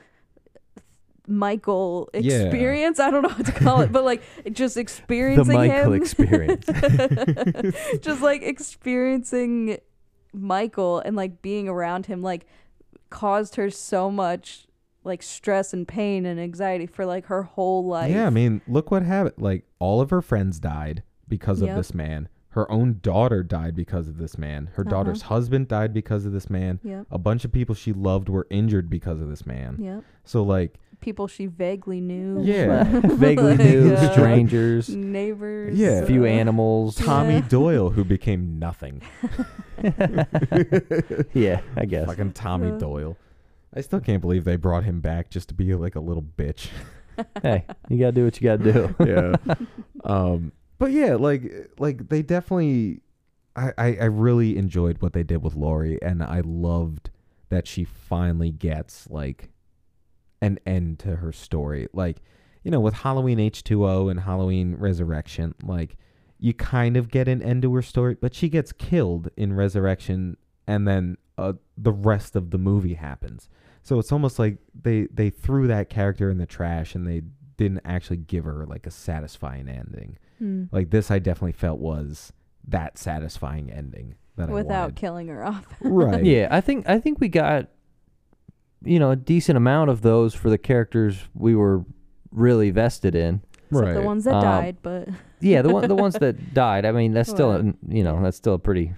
Michael Yeah. experience. I don't know what to call it, but like just experiencing the Michael him. experience. just like experiencing Michael and like being around him like caused her so much like stress and pain and anxiety for like her whole life. Yeah, I mean, look what happened. Like all of her friends died because of Yep. this man. Her own daughter died because of this man. Her Uh-huh. daughter's husband died because of this man. Yep. A bunch of people she loved were injured because of this man. Yep. So like People she vaguely knew. Yeah. vaguely Like, knew uh, strangers, neighbors. Yeah. a few uh, animals. Tommy Yeah. Doyle who became nothing. yeah, I guess. Fucking Tommy Uh. Doyle. I still can't believe they brought him back just to be like a little bitch. hey, you gotta do what you gotta do. yeah. um but yeah, like like they definitely I, I I really enjoyed what they did with Laurie, and I loved that she finally gets like an end to her story. Like, you know, with Halloween H2O and Halloween Resurrection, like you kind of get an end to her story, but she gets killed in Resurrection and then uh, the rest of the movie happens. So it's almost like they they threw that character in the trash and they didn't actually give her like a satisfying ending. Hmm. Like this I definitely felt was that satisfying ending that Without killing her off. Right. Yeah, I think I think we got you know a decent amount of those for the characters we were really vested in. Except Right. the ones that Um, died, but Yeah, the one the ones that died. I mean, that's still Well, an- you know that's still a pretty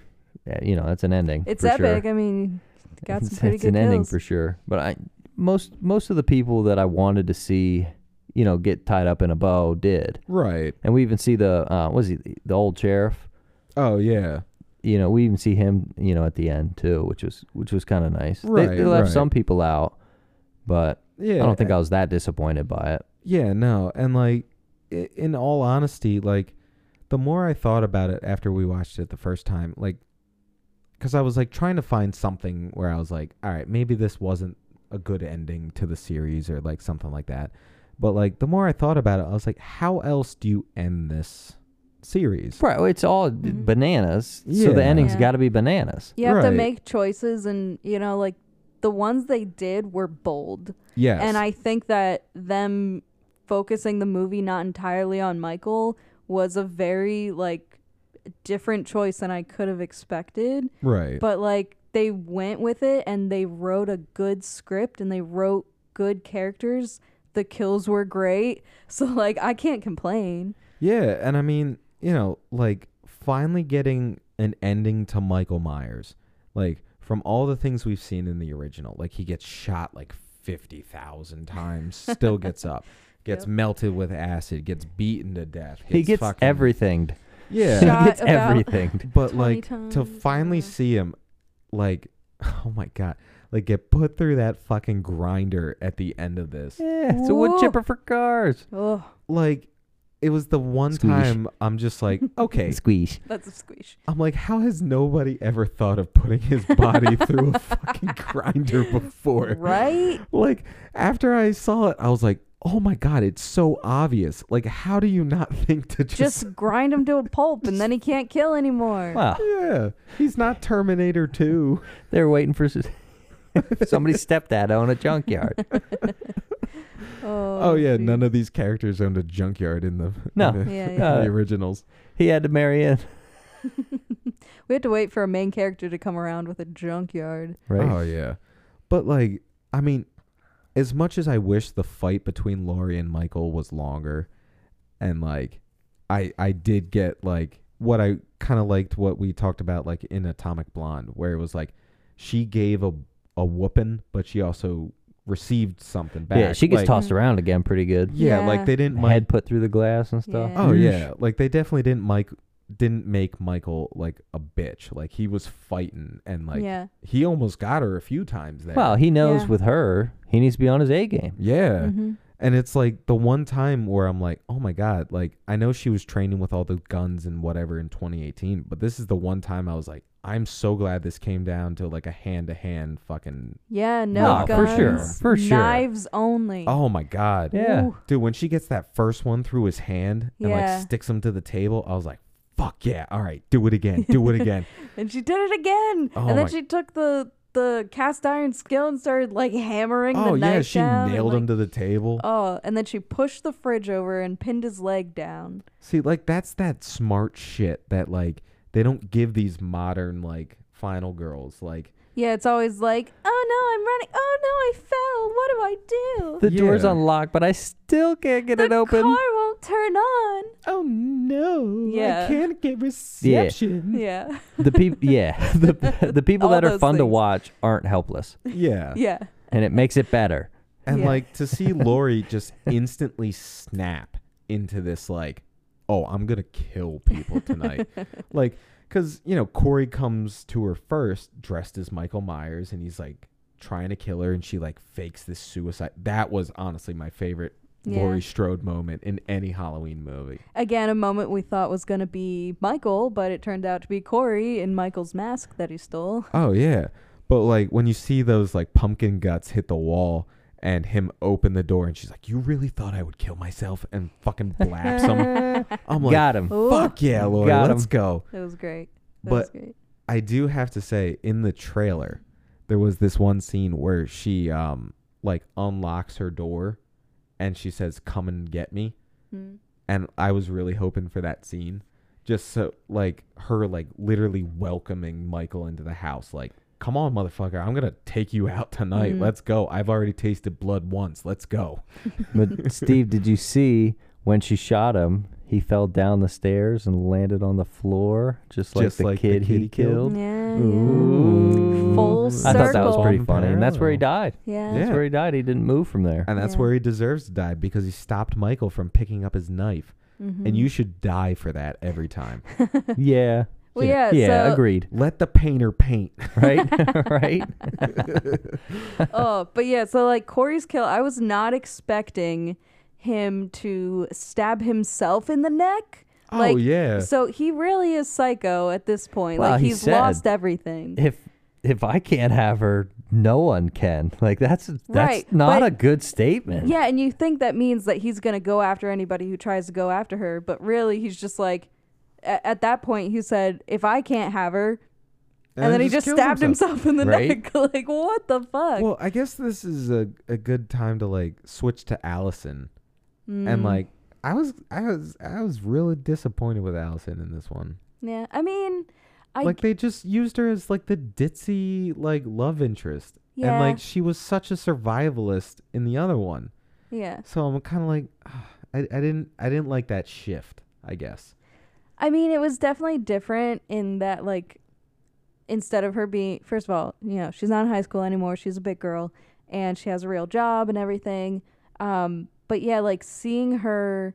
uh, you know that's an ending. it's for epic. Sure. I mean, got some it's, pretty it's good an ending for sure. But I most most of the people that I wanted to see you know get tied up in a bow did, Right. and we even see the uh, was he the old sheriff. Oh yeah. You know, we even see him, you know, at the end too, which was which was kind of nice. They- Right, they, left right. some people out, but Yeah. I don't think I was that disappointed by it. Yeah, no. And like in all honesty, like the more I thought about it after we watched it the first time, like cuz I was like trying to find something where I was like, all right, maybe this wasn't a good ending to the series or like something like that. But like the more I thought about it, I was like, how else do you end this series? Right, it's all Mhm. bananas, so the Yeah. ending's Yeah. got to be bananas. You have to Right. make choices, and you know, like the ones they did were bold, Yes. and I think that them focusing the movie not entirely on Michael was a very like different choice than I could have expected. right. But like they went with it, and they wrote a good script, and they wrote good characters. The kills were great, so like I can't complain. Yeah, and I mean, you know, like finally getting an ending to Michael Myers. Like from all the things we've seen in the original, like he gets shot like 50,000 times, still gets up, gets Yep. melted with acid, gets beaten to death. he gets fucking- everything. Yeah. Shot he gets everything. but 20 like to finally yeah. see him like oh my god, like get put through that fucking grinder at the end of this. Yeah, it's a wood chipper for cars. Oh, Like it was the one Squeeze. time I'm just like, okay, Squeeze. that's a squeeze. I'm like, how has nobody ever thought of putting his body through a fucking grinder before? Right? Like, after I saw it, I was like, oh my god, it's so obvious. Like, how do you not think to just? Just grind him to a pulp, and then he can't kill anymore. Wow. yeah, he's not Terminator Two. They were waiting for s- somebody's stepdad on a junkyard. Oh, Oh, yeah, geez. none of these characters owned a junkyard in the No. in the, Yeah, in yeah. the originals. He had to marry in. We had to wait for a main character to come around with a junkyard. Right. Oh yeah, but like, I mean, as much as I wish the fight between Laurie and Michael was longer, and like, I I did get like what I kind of liked what we talked about like in Atomic Blonde, where it was like she gave a a whooping, but she also received something back. yeah, she gets like, tossed around again pretty good. Yeah, Yeah. like they didn't Mike. Head put through the glass and stuff. Yeah. Oh yeah, like they definitely didn't Mike didn't make Michael like a bitch. Like he was fighting and like yeah. he almost got her a few times there. Well, he knows Yeah. with her, he needs to be on his A game. yeah. Mhm. And it's like the one time where I'm like, oh my God, like I know she was training with all the guns and whatever in 2018, but this is the one time I was like, I'm so glad this came down to like a hand to hand fucking. Yeah, no No, guns. for sure, for sure. Knives only. Oh my God. Yeah. Ooh. Dude, when she gets that first one through his hand and Yeah. like sticks him to the table, I was like, fuck yeah. All right, do it again. Do it again. And she did it again. Oh and then my- she took the the cast iron skill and started like hammering oh the yeah, knife she down. and, nailed him like- to the table. Oh, and then she pushed the fridge over and pinned his leg down. See, like that's that smart shit that like they don't give these modern like final girls. Like Yeah, it's always like, oh no, I'm running. Oh no, I fell. What do I do? The door's unlocked, but I still can't get the it open. car won't turn on. oh no, Yeah. I can't get reception. Yeah, the people, yeah, the the people All that are those fun to things. watch aren't helpless, Yeah. yeah. and it makes it better. And Yeah. like to see Laurie just instantly snap into this like, oh, I'm gonna kill people tonight. like, cause you know Corey comes to her first dressed as Michael Myers, and he's like trying to kill her, and she like fakes this suicide. That was honestly my favorite Yeah. Laurie Strode moment in any Halloween movie. Again, a moment we thought was gonna be Michael, but it turned out to be Corey in Michael's mask that he stole. Oh yeah, but like when you see those like pumpkin guts hit the wall. And him open the door, and she's like, "You really thought I would kill myself?" And fucking blasts him. I'm like, Got him. Fuck yeah, Laurie, Got let's 'em. go. It was great. That was But great. I do have to say, in the trailer, there was this one scene where she um like unlocks her door, and she says, "Come and get me," Hmm. and I was really hoping for that scene, just so like her like literally welcoming Michael into the house, like. Come on, motherfucker! I'm gonna take you out tonight. Mm. Let's go. I've already tasted blood once. Let's go. But Steve, did you see when she shot him? He fell down the stairs and landed on the floor, just like Just the like the kid kid he he killed? killed. Yeah, Ooh. Full I thought that was pretty funny, and that's where he died. yeah. That's Yeah. where he died. He didn't move from there. And that's Yeah. where he deserves to die because he stopped Michael from picking up his knife. Mhm. And you should die for that every time. yeah. Well, yeah. Yeah. so, agreed. Let the painter paint. Right. right. oh, but yeah, so like Corey's kill, I was not expecting him to stab himself in the neck. Oh, Like, yeah. So he really is psycho at this point. Well, like he he's said- lost everything. If if I can't have her, no one can. Like that's that's Right, not but- a good statement. yeah, and you think that means that he's gonna go after anybody who tries to go after her, but really he's just like, at, at that point he said, "If I can't have her," and, then he just kills stabbed himself. in the Right? neck. like what the fuck? Well, I guess this is a, a good time to like switch to Allyson. Mm, And like I was I was I was really disappointed with Allyson in this one. yeah, I mean, I like they just used her as like the ditzy like love interest. Yeah. And like she was such a survivalist in the other one. yeah. So I'm kind of like I, I didn't I didn't like that shift, I guess. I mean, it was definitely different in that, like, instead of her being, first of all, you know, she's not in high school anymore. She's a big girl and she has a real job and everything. Um, but yeah, like, seeing her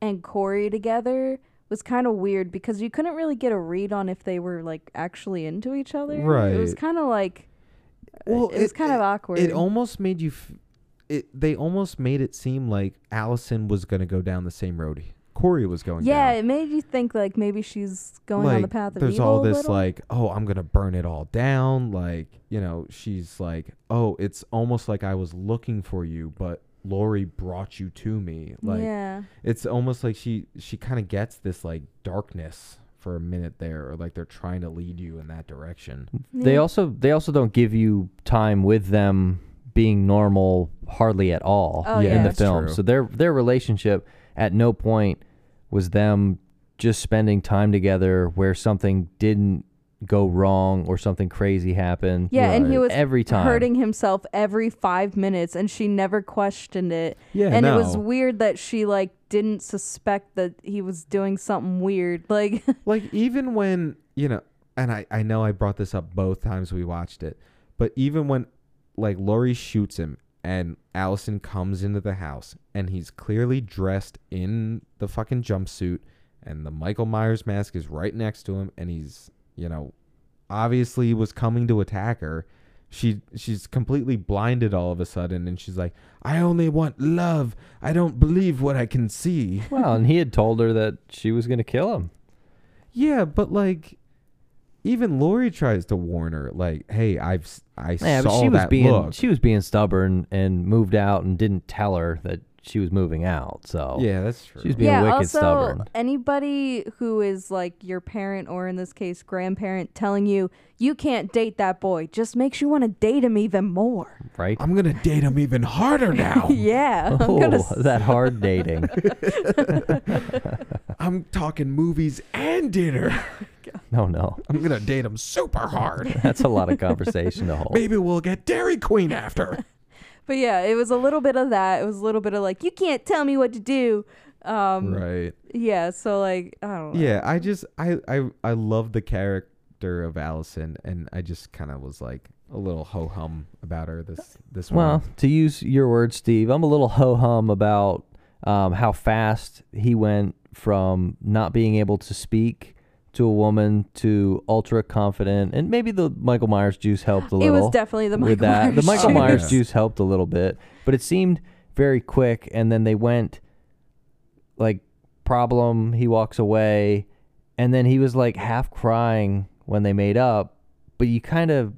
and Corey together was kind of weird because you couldn't really get a read on if they were, like, actually into each other. Right. It was kind of like, Well, it was kind of awkward. It almost made you. F- it they almost made it seem like Allyson was gonna go down the same road Corey was going yeah, down. it made you think, like, maybe she's going on the path of there's evil. all this little. like, oh, I'm gonna burn it all down. Like, you know, she's like, oh, it's almost like I was looking for you, but Laurie brought you to me. Like yeah. it's almost like she she kind of gets this like darkness for a minute there, or like they're trying to lead you in that direction. They also they also don't give you time with them being normal hardly at all Oh, in yeah. the film. true. So their their relationship at no point was them just spending time together where something didn't go wrong or something crazy happened. Yeah, and he was Every time. hurting himself every five minutes, and she never questioned it. Yeah, and it was weird that she like didn't suspect that he was doing something weird. Like, like even when you know and I, I know i brought this up both times we watched it but even when like Laurie shoots him and allyson comes into the house and he's clearly dressed in the fucking jumpsuit and the michael myers mask is right next to him and he's you know obviously was coming to attack her she she's completely blinded all of a sudden and she's like i only want love i don't believe what i can see Well, and he had told her that she was going to kill him. Yeah, but like, even Laurie tries to warn her, like, "Hey, I've I Yeah, saw but she was that being look." she was being stubborn and moved out and didn't tell her that she was moving out. So yeah, that's true. she was being yeah. wicked Also, stubborn. anybody who is like your parent or in this case grandparent telling you you can't date that boy just makes you want to date him even more. Right? I'm gonna date him even harder now. yeah, I'm oh, gonna that hard dating. I'm talking movies and dinner. Oh no, no. I'm gonna date him super hard. That's a lot of conversation to hold. Maybe we'll get Dairy Queen after. But yeah, it was a little bit of that. It was a little bit of like you can't tell me what to do. Um, right. Yeah. So like I don't know. Yeah, I just I I I love the character of Allyson, and I just kind of was like a little ho hum about her this this Well, one. to use your words, Steve, I'm a little ho hum about um, how fast he went from not being able to speak to a woman to ultra confident, and maybe the Michael Myers juice helped a little. It was definitely the Michael with that. Myers the Michael juice. Myers juice helped a little bit, but it seemed very quick. And then they went like problem. He walks away, and then he was like half crying when they made up. But you kind of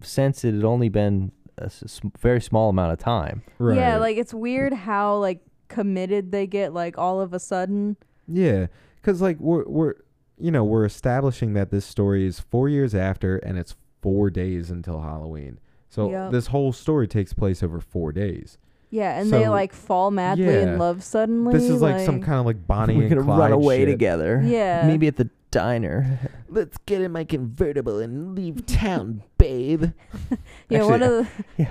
sense it had only been a s- s- very small amount of time. right. Yeah, like it's weird how like committed they get like all of a sudden. Yeah, because like we're we're you know we're establishing that this story is four years after, and it's four days until Halloween. So Yep. this whole story takes place over four days. Yeah, and they like fall madly yeah. in love suddenly. This is like, some kind of like Bonnie and Clyde. We're and gonna Clyde run away shit. together. Yeah. maybe at the diner. Let's get in my convertible and leave town, babe. yeah, one of the Yeah.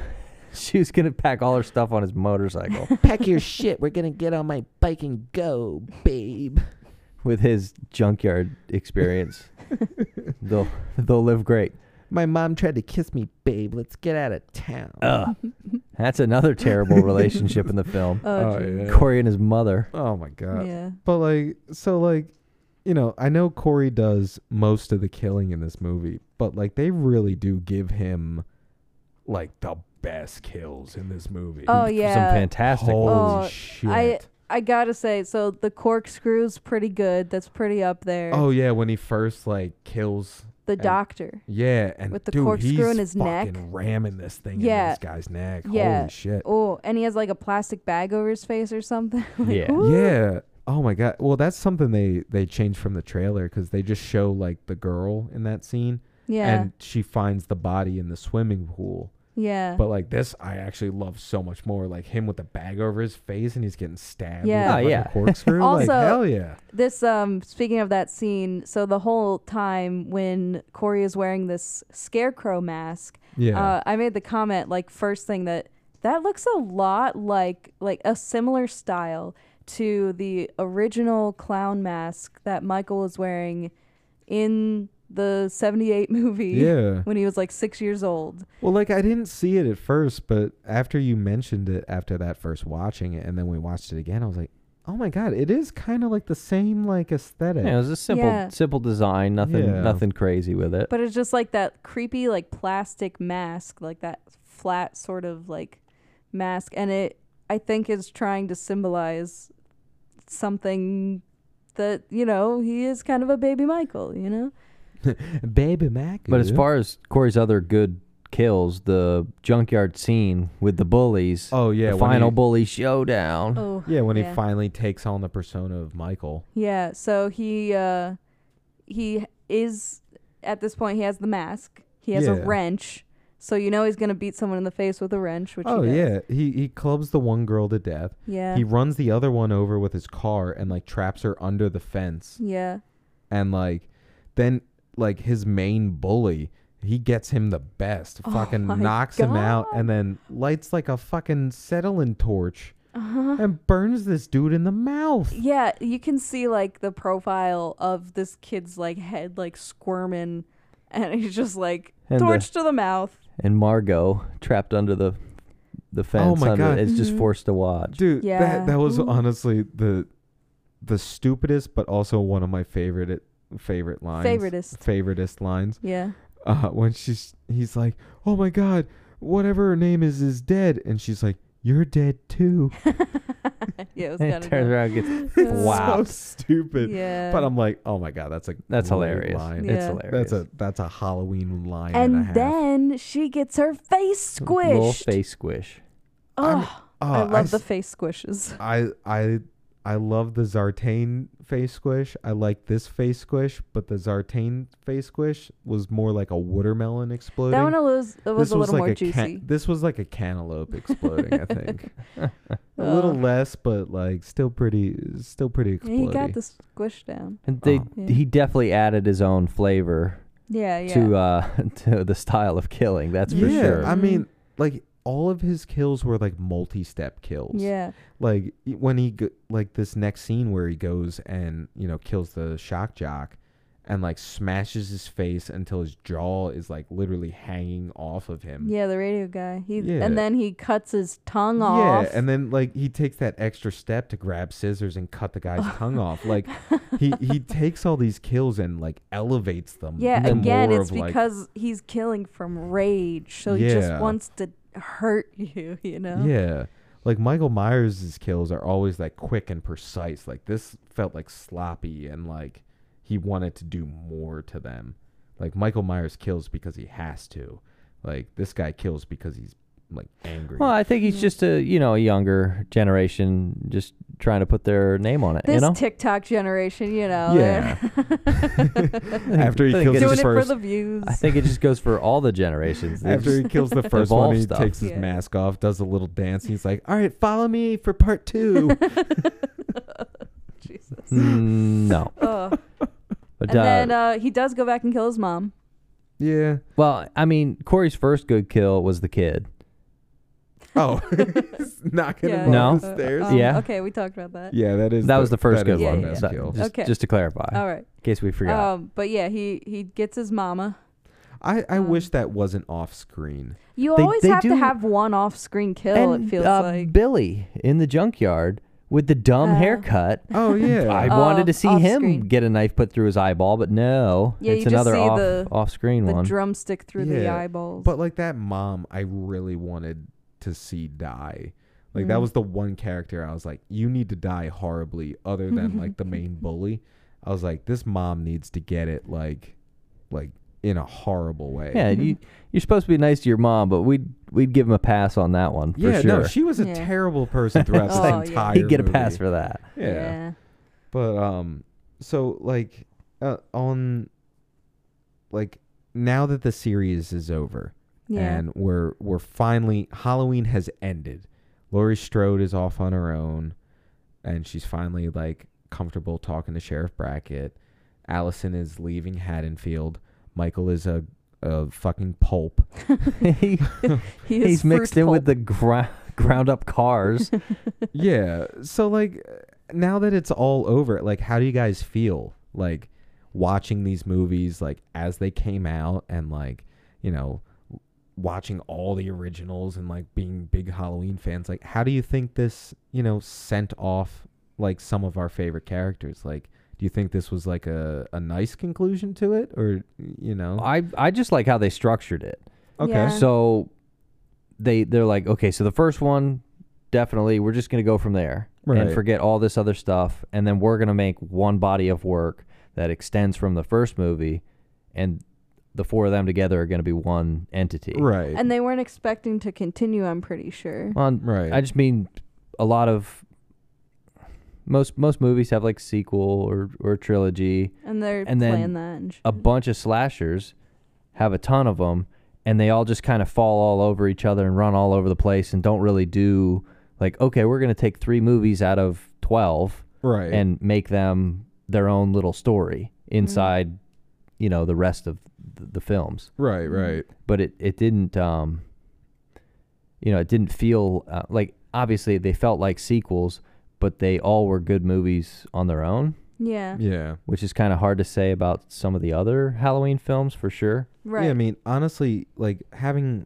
she was gonna pack all her stuff on his motorcycle Pack your shit. We're gonna get on my bike and go, babe. With his junkyard experience. they'll they'll live great. My mom tried to kiss me, babe. Let's get out of town. Ugh. That's another terrible relationship in the film. oh, Oh, geez. yeah. Corey and his mother. Oh my god. yeah. But like, so like, you know, I know Corey does most of the killing in this movie, but like, they really do give him like the best kills in this movie. Oh yeah. Some yeah. fantastic Holy Oh, shit. I I gotta say, so the corkscrew's pretty good. That's pretty up there. oh yeah, when he first like kills. the and- doctor. Yeah, and With the dude, corkscrew he's in his neck. fucking ramming this thing Yeah. in this guy's neck. Yeah. Holy shit. Oh, and he has like a plastic bag over his face or something. Like, Yeah. ooh. Yeah. Oh my god. Well, that's something they they changed from the trailer because they just show like the girl in that scene, Yeah. and she finds the body in the swimming pool. Yeah. But like this, I actually love so much more. Like him with the bag over his face and he's getting stabbed. Yeah. with Oh, yeah. corkscrew. Also- like hell yeah. this um speaking of that scene, so the whole time when Corey is wearing this scarecrow mask, Yeah. uh, I made the comment like first thing that that looks a lot like like a similar style to the original clown mask that Michael was wearing in the 78 movie yeah. when he was like 6 years old. Well, like I didn't see it at first, but after you mentioned it, after that first watching it, and then we watched it again, I was like, oh my god, it is kind of like the same like aesthetic. Yeah, it was a simple Yeah. simple design. Nothing Yeah. nothing crazy with it. But it's just like that creepy like plastic mask, like that flat sort of like mask and it I think is trying to symbolize something that, you know, he is kind of a baby Michael, you know? Baby Mac. But as far as Corey's other good kills, the junkyard scene with the bullies. Oh yeah, the when final he- bully showdown. Oh, Yeah, when he finally takes on the persona of Michael. Yeah, so he uh he is at this point he has the mask. He has a Yeah. wrench. So you know he's gonna beat someone in the face with a wrench, which Oh he does. yeah, he he clubs the one girl to death. Yeah. He runs the other one over with his car and like traps her under the fence. Yeah. And like then like his main bully, he gets him the best. Oh fucking my knocks him out and then lights like a fucking settling torch Uh-huh. and burns this dude in the mouth. Yeah, you can see like the profile of this kid's like head like squirming and he's just like And the- torch to the mouth. and Margot trapped under the the fence. Oh my under, God. It's just Mhm. forced to watch. Dude, Yeah. that that was honestly the the stupidest but also one of my favorite favorite lines. Favoritist. Favoritist lines. Yeah. uh, when she's he's like, "Oh my god, whatever her name is is dead," and she's like, "You're dead too." yeah, it was And kind turns of around, and gets It's wow. so stupid. Yeah. But I'm like, "Oh my god, that's a That's hilarious. Line. Yeah. It's hilarious. That's a that's a Halloween line and, a and half. then she gets her face squished. Little face squish. I'm- Oh, Oh, I love the s- face squishes. I I I love the Sartain face squish. I like this face squish, but the Sartain face squish was more like a watermelon exploding. That one was it was this a was little like more a ca- juicy. this was like a cantaloupe exploding. I think a Oh. little less, but like still pretty, still pretty Yeah, exploding. he got the squish down. And they Oh. Yeah. he definitely added his own flavor Yeah, yeah. to uh to the style of killing. That's for yeah, sure. I mean, like all of his kills were like multi-step kills. yeah. Like when he go- like this next scene where he goes and you know kills the shock jock, and like smashes his face until his jaw is like literally hanging off of him. Yeah, the radio guy. He Yeah. and then he cuts his tongue off. Yeah, and then like he takes that extra step to grab scissors and cut the guy's tongue off. Like he he takes all these kills and like elevates them. yeah, again, it's of, like- because he's killing from rage, so he just wants to hurt you, you know? Yeah. Like Michael Myers' kills are always like quick and precise. Like this felt like sloppy and like he wanted to do more to them. Like Michael Myers kills because he has to. Like this guy kills because he's like angry. well, I think he's Mhm. just a you know a younger generation just trying to put their name on it. This you know. TikTok generation, you know. Yeah. After he I think kills it's his Doing it for first the views. I think it just goes for all the generations. After he kills the first one, he stuff. takes his Yeah. mask off, does a little dance. He's like, "All right, follow me for part two. Jesus. Mm, no. Ugh. But, And uh, then uh, he does go back and kill his mom. yeah. well, I mean, Corey's first good kill was the kid. Oh, knocking Yeah, him No. off the stairs. Um, Yeah. Okay, we talked about that. Yeah, that is. That was the first that good one. the Yeah, yeah. kill. Just, Okay. just to clarify, All right. in case we forgot. Um, but yeah, he he gets his mama. I, I Um, wish that wasn't off screen. You They- always they have do- to have one off-screen kill. and it feels uh, like. Billy in the junkyard with the dumb Uh, haircut. Oh yeah. I Oh, wanted to see him screen. get a knife put through his eyeball, but no, Yeah, it's another off the- off screen the one. drumstick through the Yeah, eyeballs. but like that mom, I really wanted to see die. Like that Mm. was the one character I was like, you need to die horribly, other than like the main bully. I was like, this mom needs to get it like, like in a horrible way. yeah, you you're supposed to be nice to your mom, but we'd we'd give him a pass on that one for yeah, sure. no, she was a Yeah. terrible person throughout Oh, the yeah. entire. He'd get a movie. pass for that. Yeah. But um so like uh, on like now that the series is over Yeah. and we're we're finally Halloween has ended. Laurie Strode is off on her own and she's finally like comfortable talking to Sheriff Brackett. Allyson is leaving Haddonfield. Michael is a a fucking pulp. he, He he's mixed fruit in with the gra- ground up cars. yeah. So like now that it's all over, like how do you guys feel like watching these movies like as they came out and like, you know, watching all the originals and like being big Halloween fans? Like how do you think this, you know, sent off like some of our favorite characters? Like do you think this was like a, a nice conclusion to it or you know? I I just like how they structured it. Okay. Yeah. So they they're like, okay, so the first one definitely we're just gonna go from there Right. and forget all this other stuff, and then we're gonna make one body of work that extends from the first movie, and the four of them together are going to be one entity. Right. And they weren't expecting to continue, I'm pretty sure. Well, right. I just mean a lot of most most movies have like sequel or or trilogy. And they're and then that and a bunch of slashers have a ton of them, and they all just kind of fall all over each other and run all over the place and don't really do like okay, we're gonna take three movies out of twelve right. and make them their own little story mm-hmm. inside, you know, the rest of th- the films. right. Right. But it it didn't, um, you know, it didn't feel uh, like obviously they felt like sequels, but they all were good movies on their own, Yeah. Yeah. which is kind of hard to say about some of the other Halloween films for sure. Right. Yeah, I mean, honestly, like having,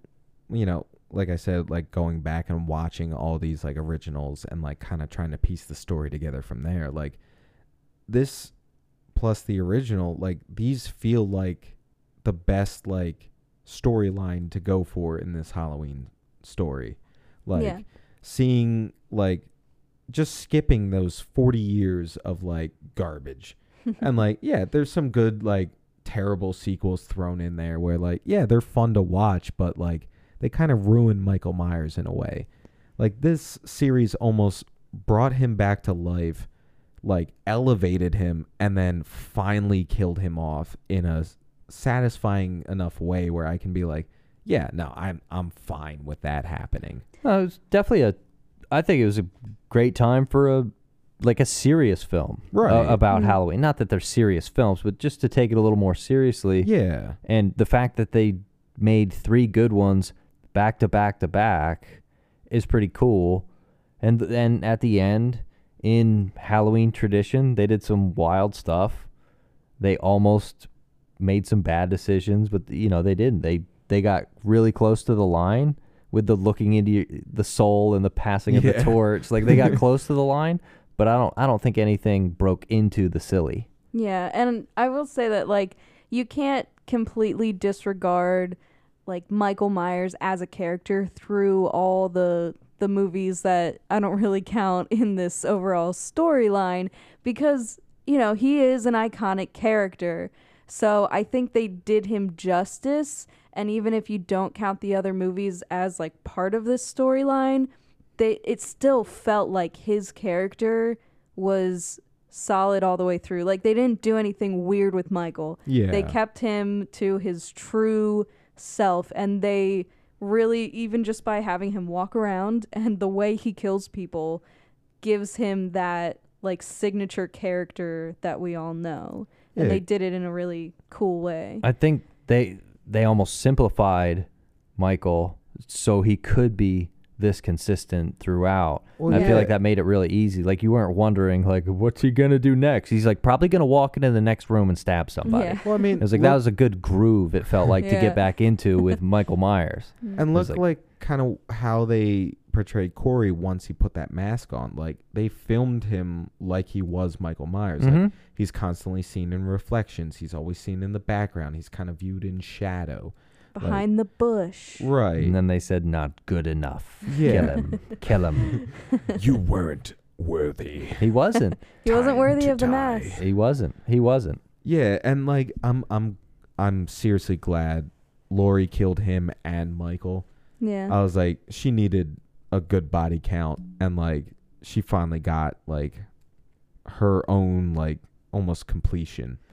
you know, like I said, like going back and watching all these like originals and like kind of trying to piece the story together from there. Like this plus the original, like these feel like the best like storyline to go for in this Halloween story. Like Yeah. seeing like just skipping those 40 years of like garbage and like yeah there's some good like terrible sequels thrown in there where like yeah they're fun to watch but like they kind of ruin michael myers in a way like this series almost brought him back to life like elevated him and then finally killed him off in a satisfying enough way where i can be like yeah no i'm i'm fine with that happening No, it was definitely a. I think it was a great time for a like a serious film uh, Right. about Mhm. Halloween. Not that they're serious films, but just to take it a little more seriously. yeah And the fact that they made three good ones back to back to back is pretty cool. And then at the end, in Halloween tradition, they did some wild stuff. They almost made some bad decisions, but you know they didn't. They they got really close to the line with the looking into your, the soul and the passing of the torch. Like they got close to the line, but I don't I don't think anything broke into the silly. Yeah, and I will say that like you can't completely disregard like Michael Myers as a character through all the the movies that I don't really count in this overall storyline because you know, he is an iconic character. So I think they did him justice and even if you don't count the other movies as like part of this storyline, they it still felt like his character was solid all the way through. Like they didn't do anything weird with Michael. yeah They kept him to his true self and they really even just by having him walk around and the way he kills people gives him that like signature character that we all know. And Yeah. they did it in a really cool way. I think they they almost simplified Michael so he could be this consistent throughout. Well, I feel like that made it really easy. Like you weren't wondering like what's he gonna do next. He's like probably gonna walk into the next room and stab somebody. Yeah. well i mean It was like that was a good groove. It felt like to get back into with Michael Myers. And It look like- like, kind of how they portrayed Corey once he put that mask on. Like they filmed him like he was Michael Myers. Like Mhm. he's constantly seen in reflections. He's always seen in the background. He's kind of viewed in shadow. Behind the bush. Right. And then they said not good enough. Yeah. Kill him. Kill him. You weren't worthy. He wasn't. He wasn't worthy to of the mask. He wasn't. He wasn't. yeah, and like I'm I'm I'm seriously glad Laurie killed him and Michael. Yeah. I was like she needed a good body count and like she finally got like her own like almost completion.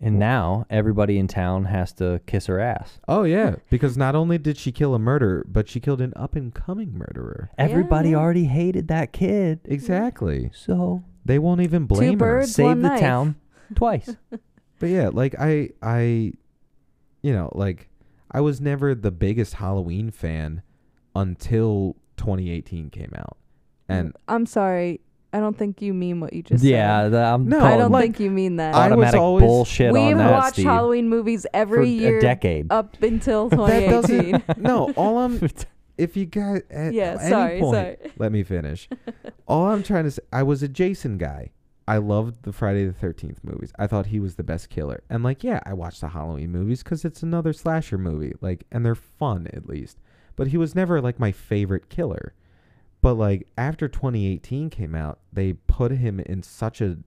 And now everybody in town has to kiss her ass. Oh yeah, because not only did she kill a murderer, but she killed an up and coming murderer. Everybody yeah. already hated that kid. Exactly. So They won't even blame her. birds. save one the knife. town twice. But yeah, like I I you know, like I was never the biggest Halloween fan until 2018 came out. Mm. And I'm sorry. I don't think you mean what you just yeah, said. Yeah, I'm No, I don't like, think you mean that. I was automatic always- bullshit We've on that, watched Steve, Halloween movies every for year a decade. up until 2018. No, all I'm if you guys at Yeah, any sorry, point, sorry. let me finish. all I'm trying to say I was a Jason guy. I loved the Friday the 13th movies. I thought he was the best killer. And like, yeah, I watched the Halloween movies cuz it's another slasher movie. Like and they're fun at least. But he was never like my favorite killer. But like after 2018 came out, they put him in such a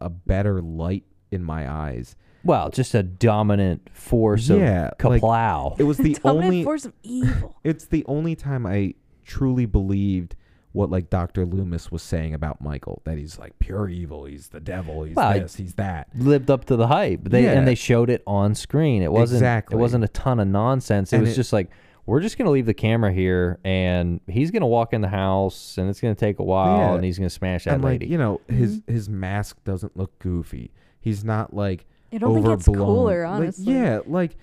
a better light in my eyes. Well, just a dominant force Yeah, of like- It was the only force of evil. it's the only time I truly believed what like Dr. Loomis was saying about Michael that he's like pure evil, he's the devil, he's Well, this, he's that. lived up to the hype. They Yeah. and they showed it on screen. It wasn't Exactly. it wasn't a ton of nonsense. It And was it- just like we're just gonna leave the camera here and he's gonna walk in the house and it's gonna take a while Yeah. and he's gonna smash that and like lady. you know his Mm-hmm. his mask doesn't look goofy. He's not like It only gets overblown. cooler, Like, honestly. yeah, like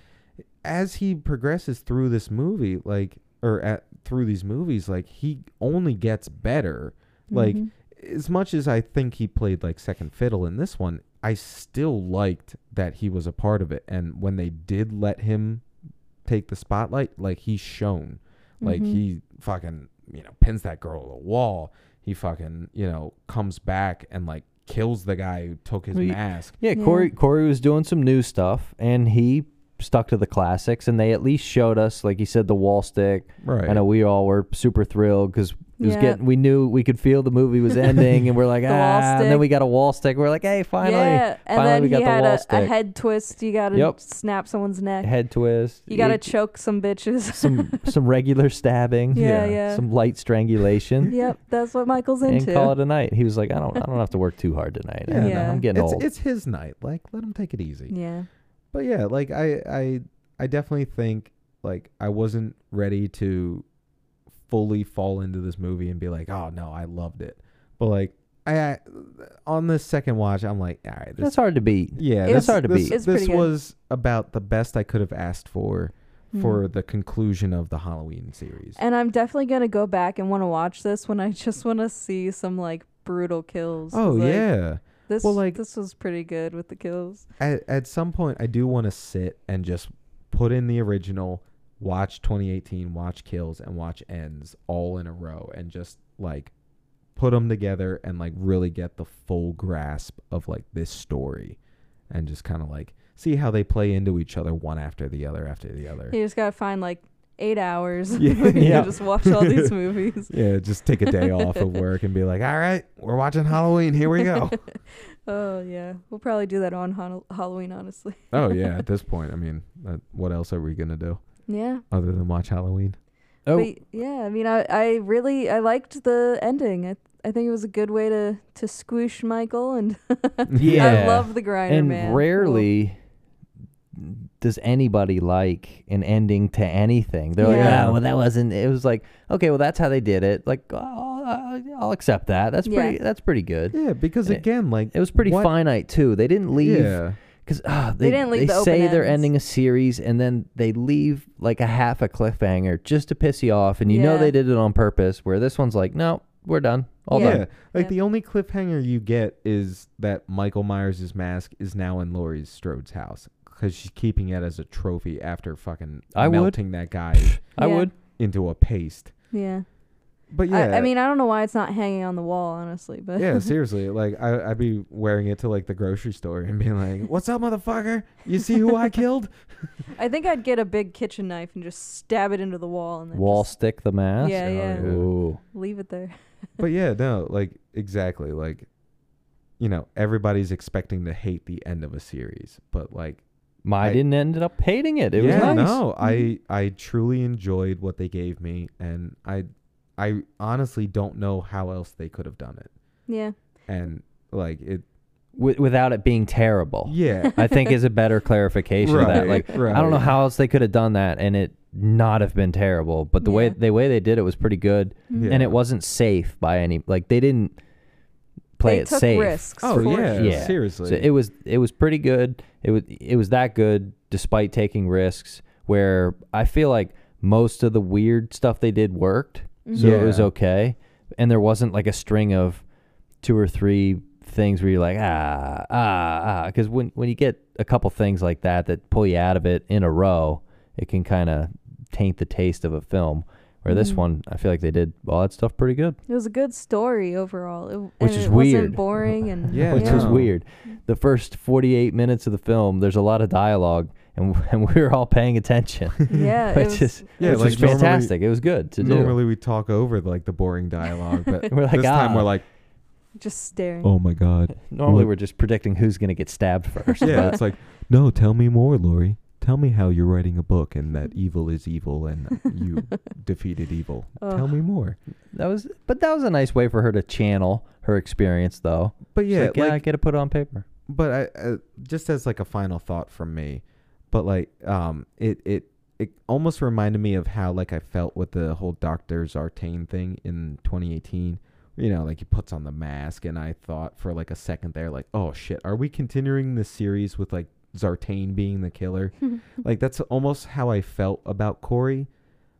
as he progresses through this movie, like or at through these movies, like he only gets better. Like Mhm. as much as I think he played like second fiddle in this one, I still liked that he was a part of it. And when they did let him take the spotlight, like he's shown. Like Mhm. he fucking, you know, pins that girl to the wall. He fucking, you know, comes back and like kills the guy who took his Well, mask. yeah, Yeah. Corey Corey was doing some new stuff and he stuck to the classics and they at least showed us, like he said, the wall stick. Right. I know we all were super thrilled because it was Yeah. getting. We knew we could feel the movie was ending, and we're like, The ah. And then we got a wall stick. We're like, hey, finally, yeah, and finally then we got he the had wall a, a head twist. You gotta Yep. snap someone's neck. head twist. you gotta choke some bitches. some some regular stabbing. yeah, Yeah. yeah. Some light strangulation. yep, that's what Michael's into. And call it a night. He was like, I don't, I don't have to work too hard tonight. Yeah. I- Yeah. I'm getting it's old. it's his night. Like let him take it easy. yeah, But yeah, like I I I definitely think like I wasn't ready to fully fall into this movie and be like, "Oh no, I loved it." But like I, I on this second watch, I'm like, "All right, this That's hard to beat. yeah, It's- this, hard to this, beat. It's This pretty good. was about the best I could have asked for for Mhm. the conclusion of the Halloween series. And I'm definitely gonna go back and want to watch this when I just want to see some like brutal kills. oh like, yeah. this Well, like- this was pretty good with the kills. At at some point I do want to sit and just put in the original, watch 2018, watch Kills and watch Ends all in a row and just like put them together and like really get the full grasp of like this story and just kind of like see how they play into each other one after the other after the other. You just gotta find like eight hours. Yeah. Yeah. just watch all these movies. Yeah, just take a day off of work and be like, "All right, we're watching Halloween. Here we go." Oh yeah, we'll probably do that on Hon- Halloween, honestly. oh yeah, at this point, I mean, uh, what else are we gonna do Yeah, other than watch Halloween? Oh, but yeah, I mean, I I really I liked the ending. I I think it was a good way to to squish Michael, and Yeah. I love the grinder and man. rarely does anybody like an ending to anything. They're like, Yeah. ah, well, that wasn't. It was like, okay, well, that's how they did it. Like, oh, I'll, I'll accept that. That's Yeah. pretty. That's pretty good. Yeah, because And it- again, like It was pretty what- finite too. They didn't leave Yeah, because ah, They they, didn't leave they the open say they're ends. ending a series and then they leave like a half a cliffhanger just to piss you off, and you know they did it on purpose. Where this one's like, no, we're done, all Yeah. yeah. done. Like Yeah. the only cliffhanger you get is that Michael Myers' mask is now in Laurie Strode's house because she's keeping it as a trophy after fucking I would. melting that guy I would. into a paste. yeah. But yeah, I, I mean, I don't know why it's not hanging on the wall, honestly, but yeah, seriously, like I, I'd be wearing it to like the grocery store and being like, "What's up, motherfucker? You see who I killed?" I think I'd get a big kitchen knife and just stab it into the wall and then Wall just stick the mask. Yeah, Oh, yeah. yeah. Ooh. leave it there. but yeah, no, like exactly, like you know, everybody's expecting to hate the end of a series, but like My I- didn't end up hating it. It yeah, was nice. no, I mm-hmm. I truly enjoyed what they gave me, and I I honestly don't know how else they could have done it, Yeah. and like it, Wi- without it being terrible. yeah, I think is a better clarification of that. Right, Like I don't know how else they could have done that and it not have been terrible, but the way the way they did it was pretty good. Yeah. and it wasn't safe by any like they didn't play they it took safe. risks. Oh for yeah, sure. Yeah. seriously, So it was it was pretty good. It was it was that good despite taking risks. Where I feel like most of the weird stuff they did worked, so it was okay, and there wasn't like a string of two or three things where you're like ah ah ah because when when you get a couple things like that that pull you out of it in a row, it can kind of taint the taste of a film. Where this Mhm. one, I feel like they did all that stuff pretty good. It was a good story overall. It, Which and is it wasn't weird. boring and Yeah, which was no. weird. The first 48 minutes of the film, there's a lot of dialogue, and, and we were all paying attention, Yeah, it which was, is Yeah, which like was normally- fantastic. It was good to do. Normally we talk over like the boring dialogue, but We're like, this time "Ah." we're like, Just staring. Oh my god. Normally, What- we're just predicting who's going to get stabbed first. Yeah, it's like, no, tell me more, Laurie. Tell me how you're writing a book and that evil is evil and you defeated evil. Tell me more. that was, but that was a nice way for her to channel her experience, though. But She's yeah, like, yeah, I get to put it on paper. but I uh, just as like a final thought from me, but like um it it it almost reminded me of how like I felt with the whole Doctor Sartain thing in 2018. You know, like he puts on the mask, and I thought for like a second there, like, oh shit, are we continuing this series with like Sartain being the killer? like that's almost how I felt about Corey,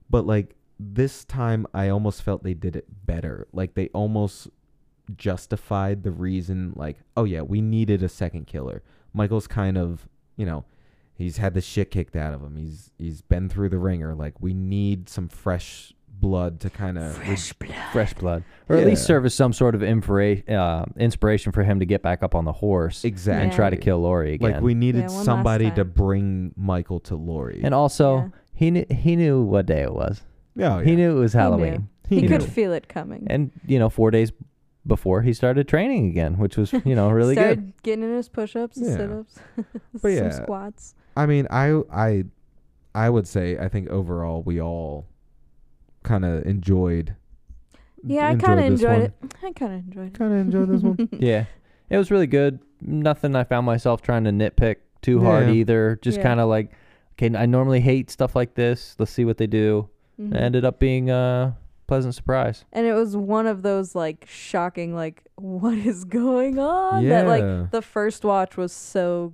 but like this time I almost felt they did it better. Like they almost justified the reason like, oh yeah, we needed a second killer. Michael's kind of, you know, he's had the shit kicked out of him. He's he's been through the ringer. Like we need some fresh blood to kind of Fresh blood, fresh blood, or at least serve as some sort of infra- uh, inspiration for him to get back up on the horse exactly and try to kill Laurie again. Like we needed Yeah, somebody to bring Michael to Laurie. and also, Yeah. he knew he knew what day it was. oh, He knew it was Halloween. He, He could knew. feel it coming. and you know, four days before he started training again, which was you know really Started good. getting in his push-ups, and Yeah. sit-ups, But some yeah. squats. I mean, I I I would say I think overall we all kind of enjoyed. Yeah, I kind of enjoyed one. it. I kind of enjoyed it. Kind of enjoyed this one. Yeah, it was really good. Nothing I found myself trying to nitpick too hard either. Just Yeah. kind of like, okay, I normally hate stuff like this. Let's see what they do. Mhm. It ended up being a pleasant surprise. And it was one of those like shocking, like what is going on? Yeah. That like the first watch was so,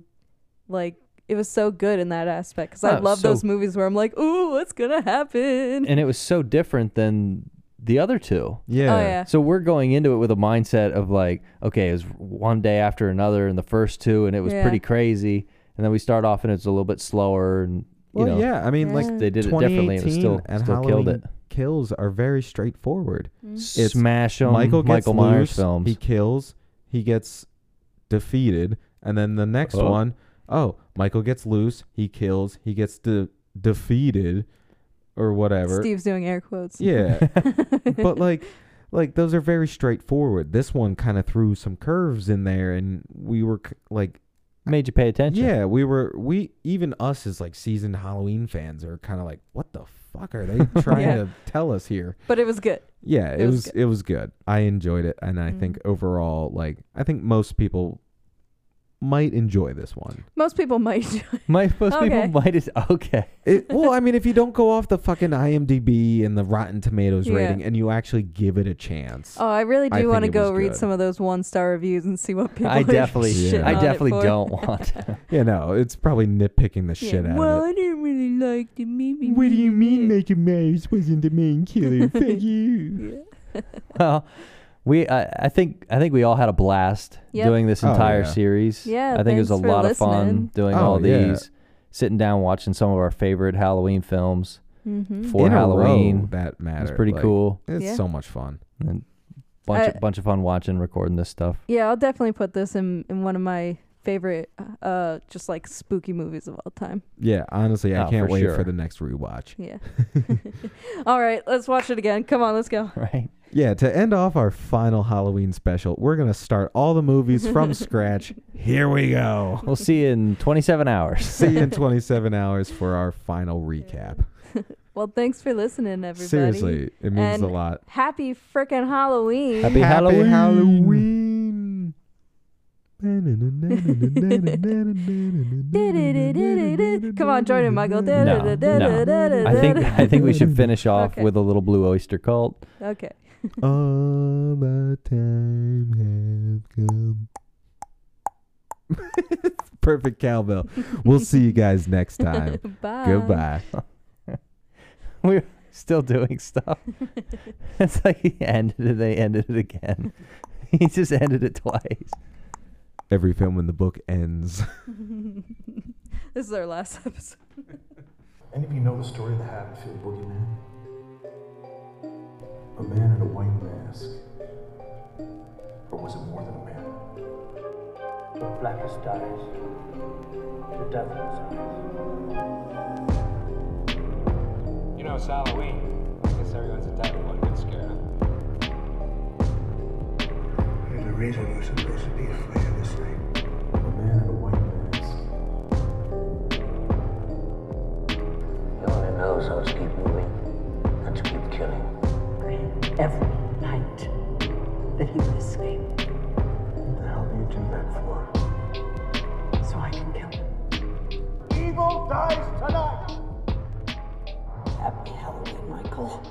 like it was so good in that aspect because I Oh, love so- those movies where I'm like, ooh, what's gonna happen? And it was so different than the other two. Yeah. Oh yeah. So we're going into it with a mindset of like, okay, it was one day after another in the first two, and it was Yeah. pretty crazy. And then we start off and it's a little bit slower, and you Well, know, yeah. I mean, like Yeah. they did it differently. It was 2018 still and still Halloween killed it. kills are very straightforward. Mm. It's Smash 'em, Michael gets Michael Myers loose, films. He kills. He gets defeated, and then the next Oh. one, oh, Michael gets loose. He kills. He gets de- defeated, or whatever. Steve's doing air quotes. Yeah, but like, like those are very straightforward. This one kind of threw some curves in there, and we were c- like, Made you pay attention. yeah, we were we even us as like seasoned Halloween fans are kind of like, what the fuck are they trying Yeah. to tell us here? but it was good. Yeah, it, It was was, it was good. I enjoyed it, and I think Mhm. overall, like I think most people might enjoy this one. Most people might. Might, most Okay. people might is okay. It, well, I mean, if you don't go off the fucking IMDb and the Rotten Tomatoes Yeah. rating, and you actually give it a chance, Oh, I really I do want to think it was go read good. some of those one star reviews and see what people. I are definitely, Yeah. shitting I on it definitely for. don't want. To. you know, it's probably nitpicking the shit out well, of I didn't really like the movie. What do you mean, Michael Myers wasn't the main killer? Thank you. Yeah. well, we, I, I think, I think we all had a blast Yep. doing this Oh, entire yeah. series. Yeah, I think it was a thanks for lot of fun listening. doing Oh, all yeah. these, sitting down watching some of our favorite Halloween films Mm-hmm. for In a row, Halloween. that matters. It's pretty cool. It's Yeah. so much fun. And bunch, I- of, bunch of fun watching, recording this stuff. Yeah, I'll definitely put this in in one of my favorite, uh, just like spooky movies of all time. Yeah, honestly, I Oh, can't for wait sure. for the next rewatch. Yeah. all right, let's watch it again. Come on, let's go. Right. Yeah, to end off our final Halloween special, we're going to start all the movies from scratch. Here we go. We'll see you in 27 hours. See you in 27 hours for our final recap. Well, thanks for listening, everybody. Seriously, it means And a lot. Happy frickin' Halloween. Happy Halloween. Halloween. Come on, join in, Michael. No, no. I think I think we should finish off Okay. with a little Blue Oyster Cult. Okay. All the time has come. Perfect cowbell. We'll see you guys next time. Bye. Goodbye. We're still doing stuff. it's like he ended it, they ended it again. He just ended it twice. Every film in the book ends. this is our last episode. Any of you know the story of the Haddonfield Boogeyman? A man in a white mask. Or was it more than a man? The blackest eyes. The devil's eyes. You know, it's Halloween. I guess everyone's a devil. One good scare. huh? It the reason we're supposed to be afraid of He only knows how to keep moving and to keep killing. Every night that he would escape. What the hell do you do that for? So I can kill him. Evil dies tonight! Happy Halloween, Michael.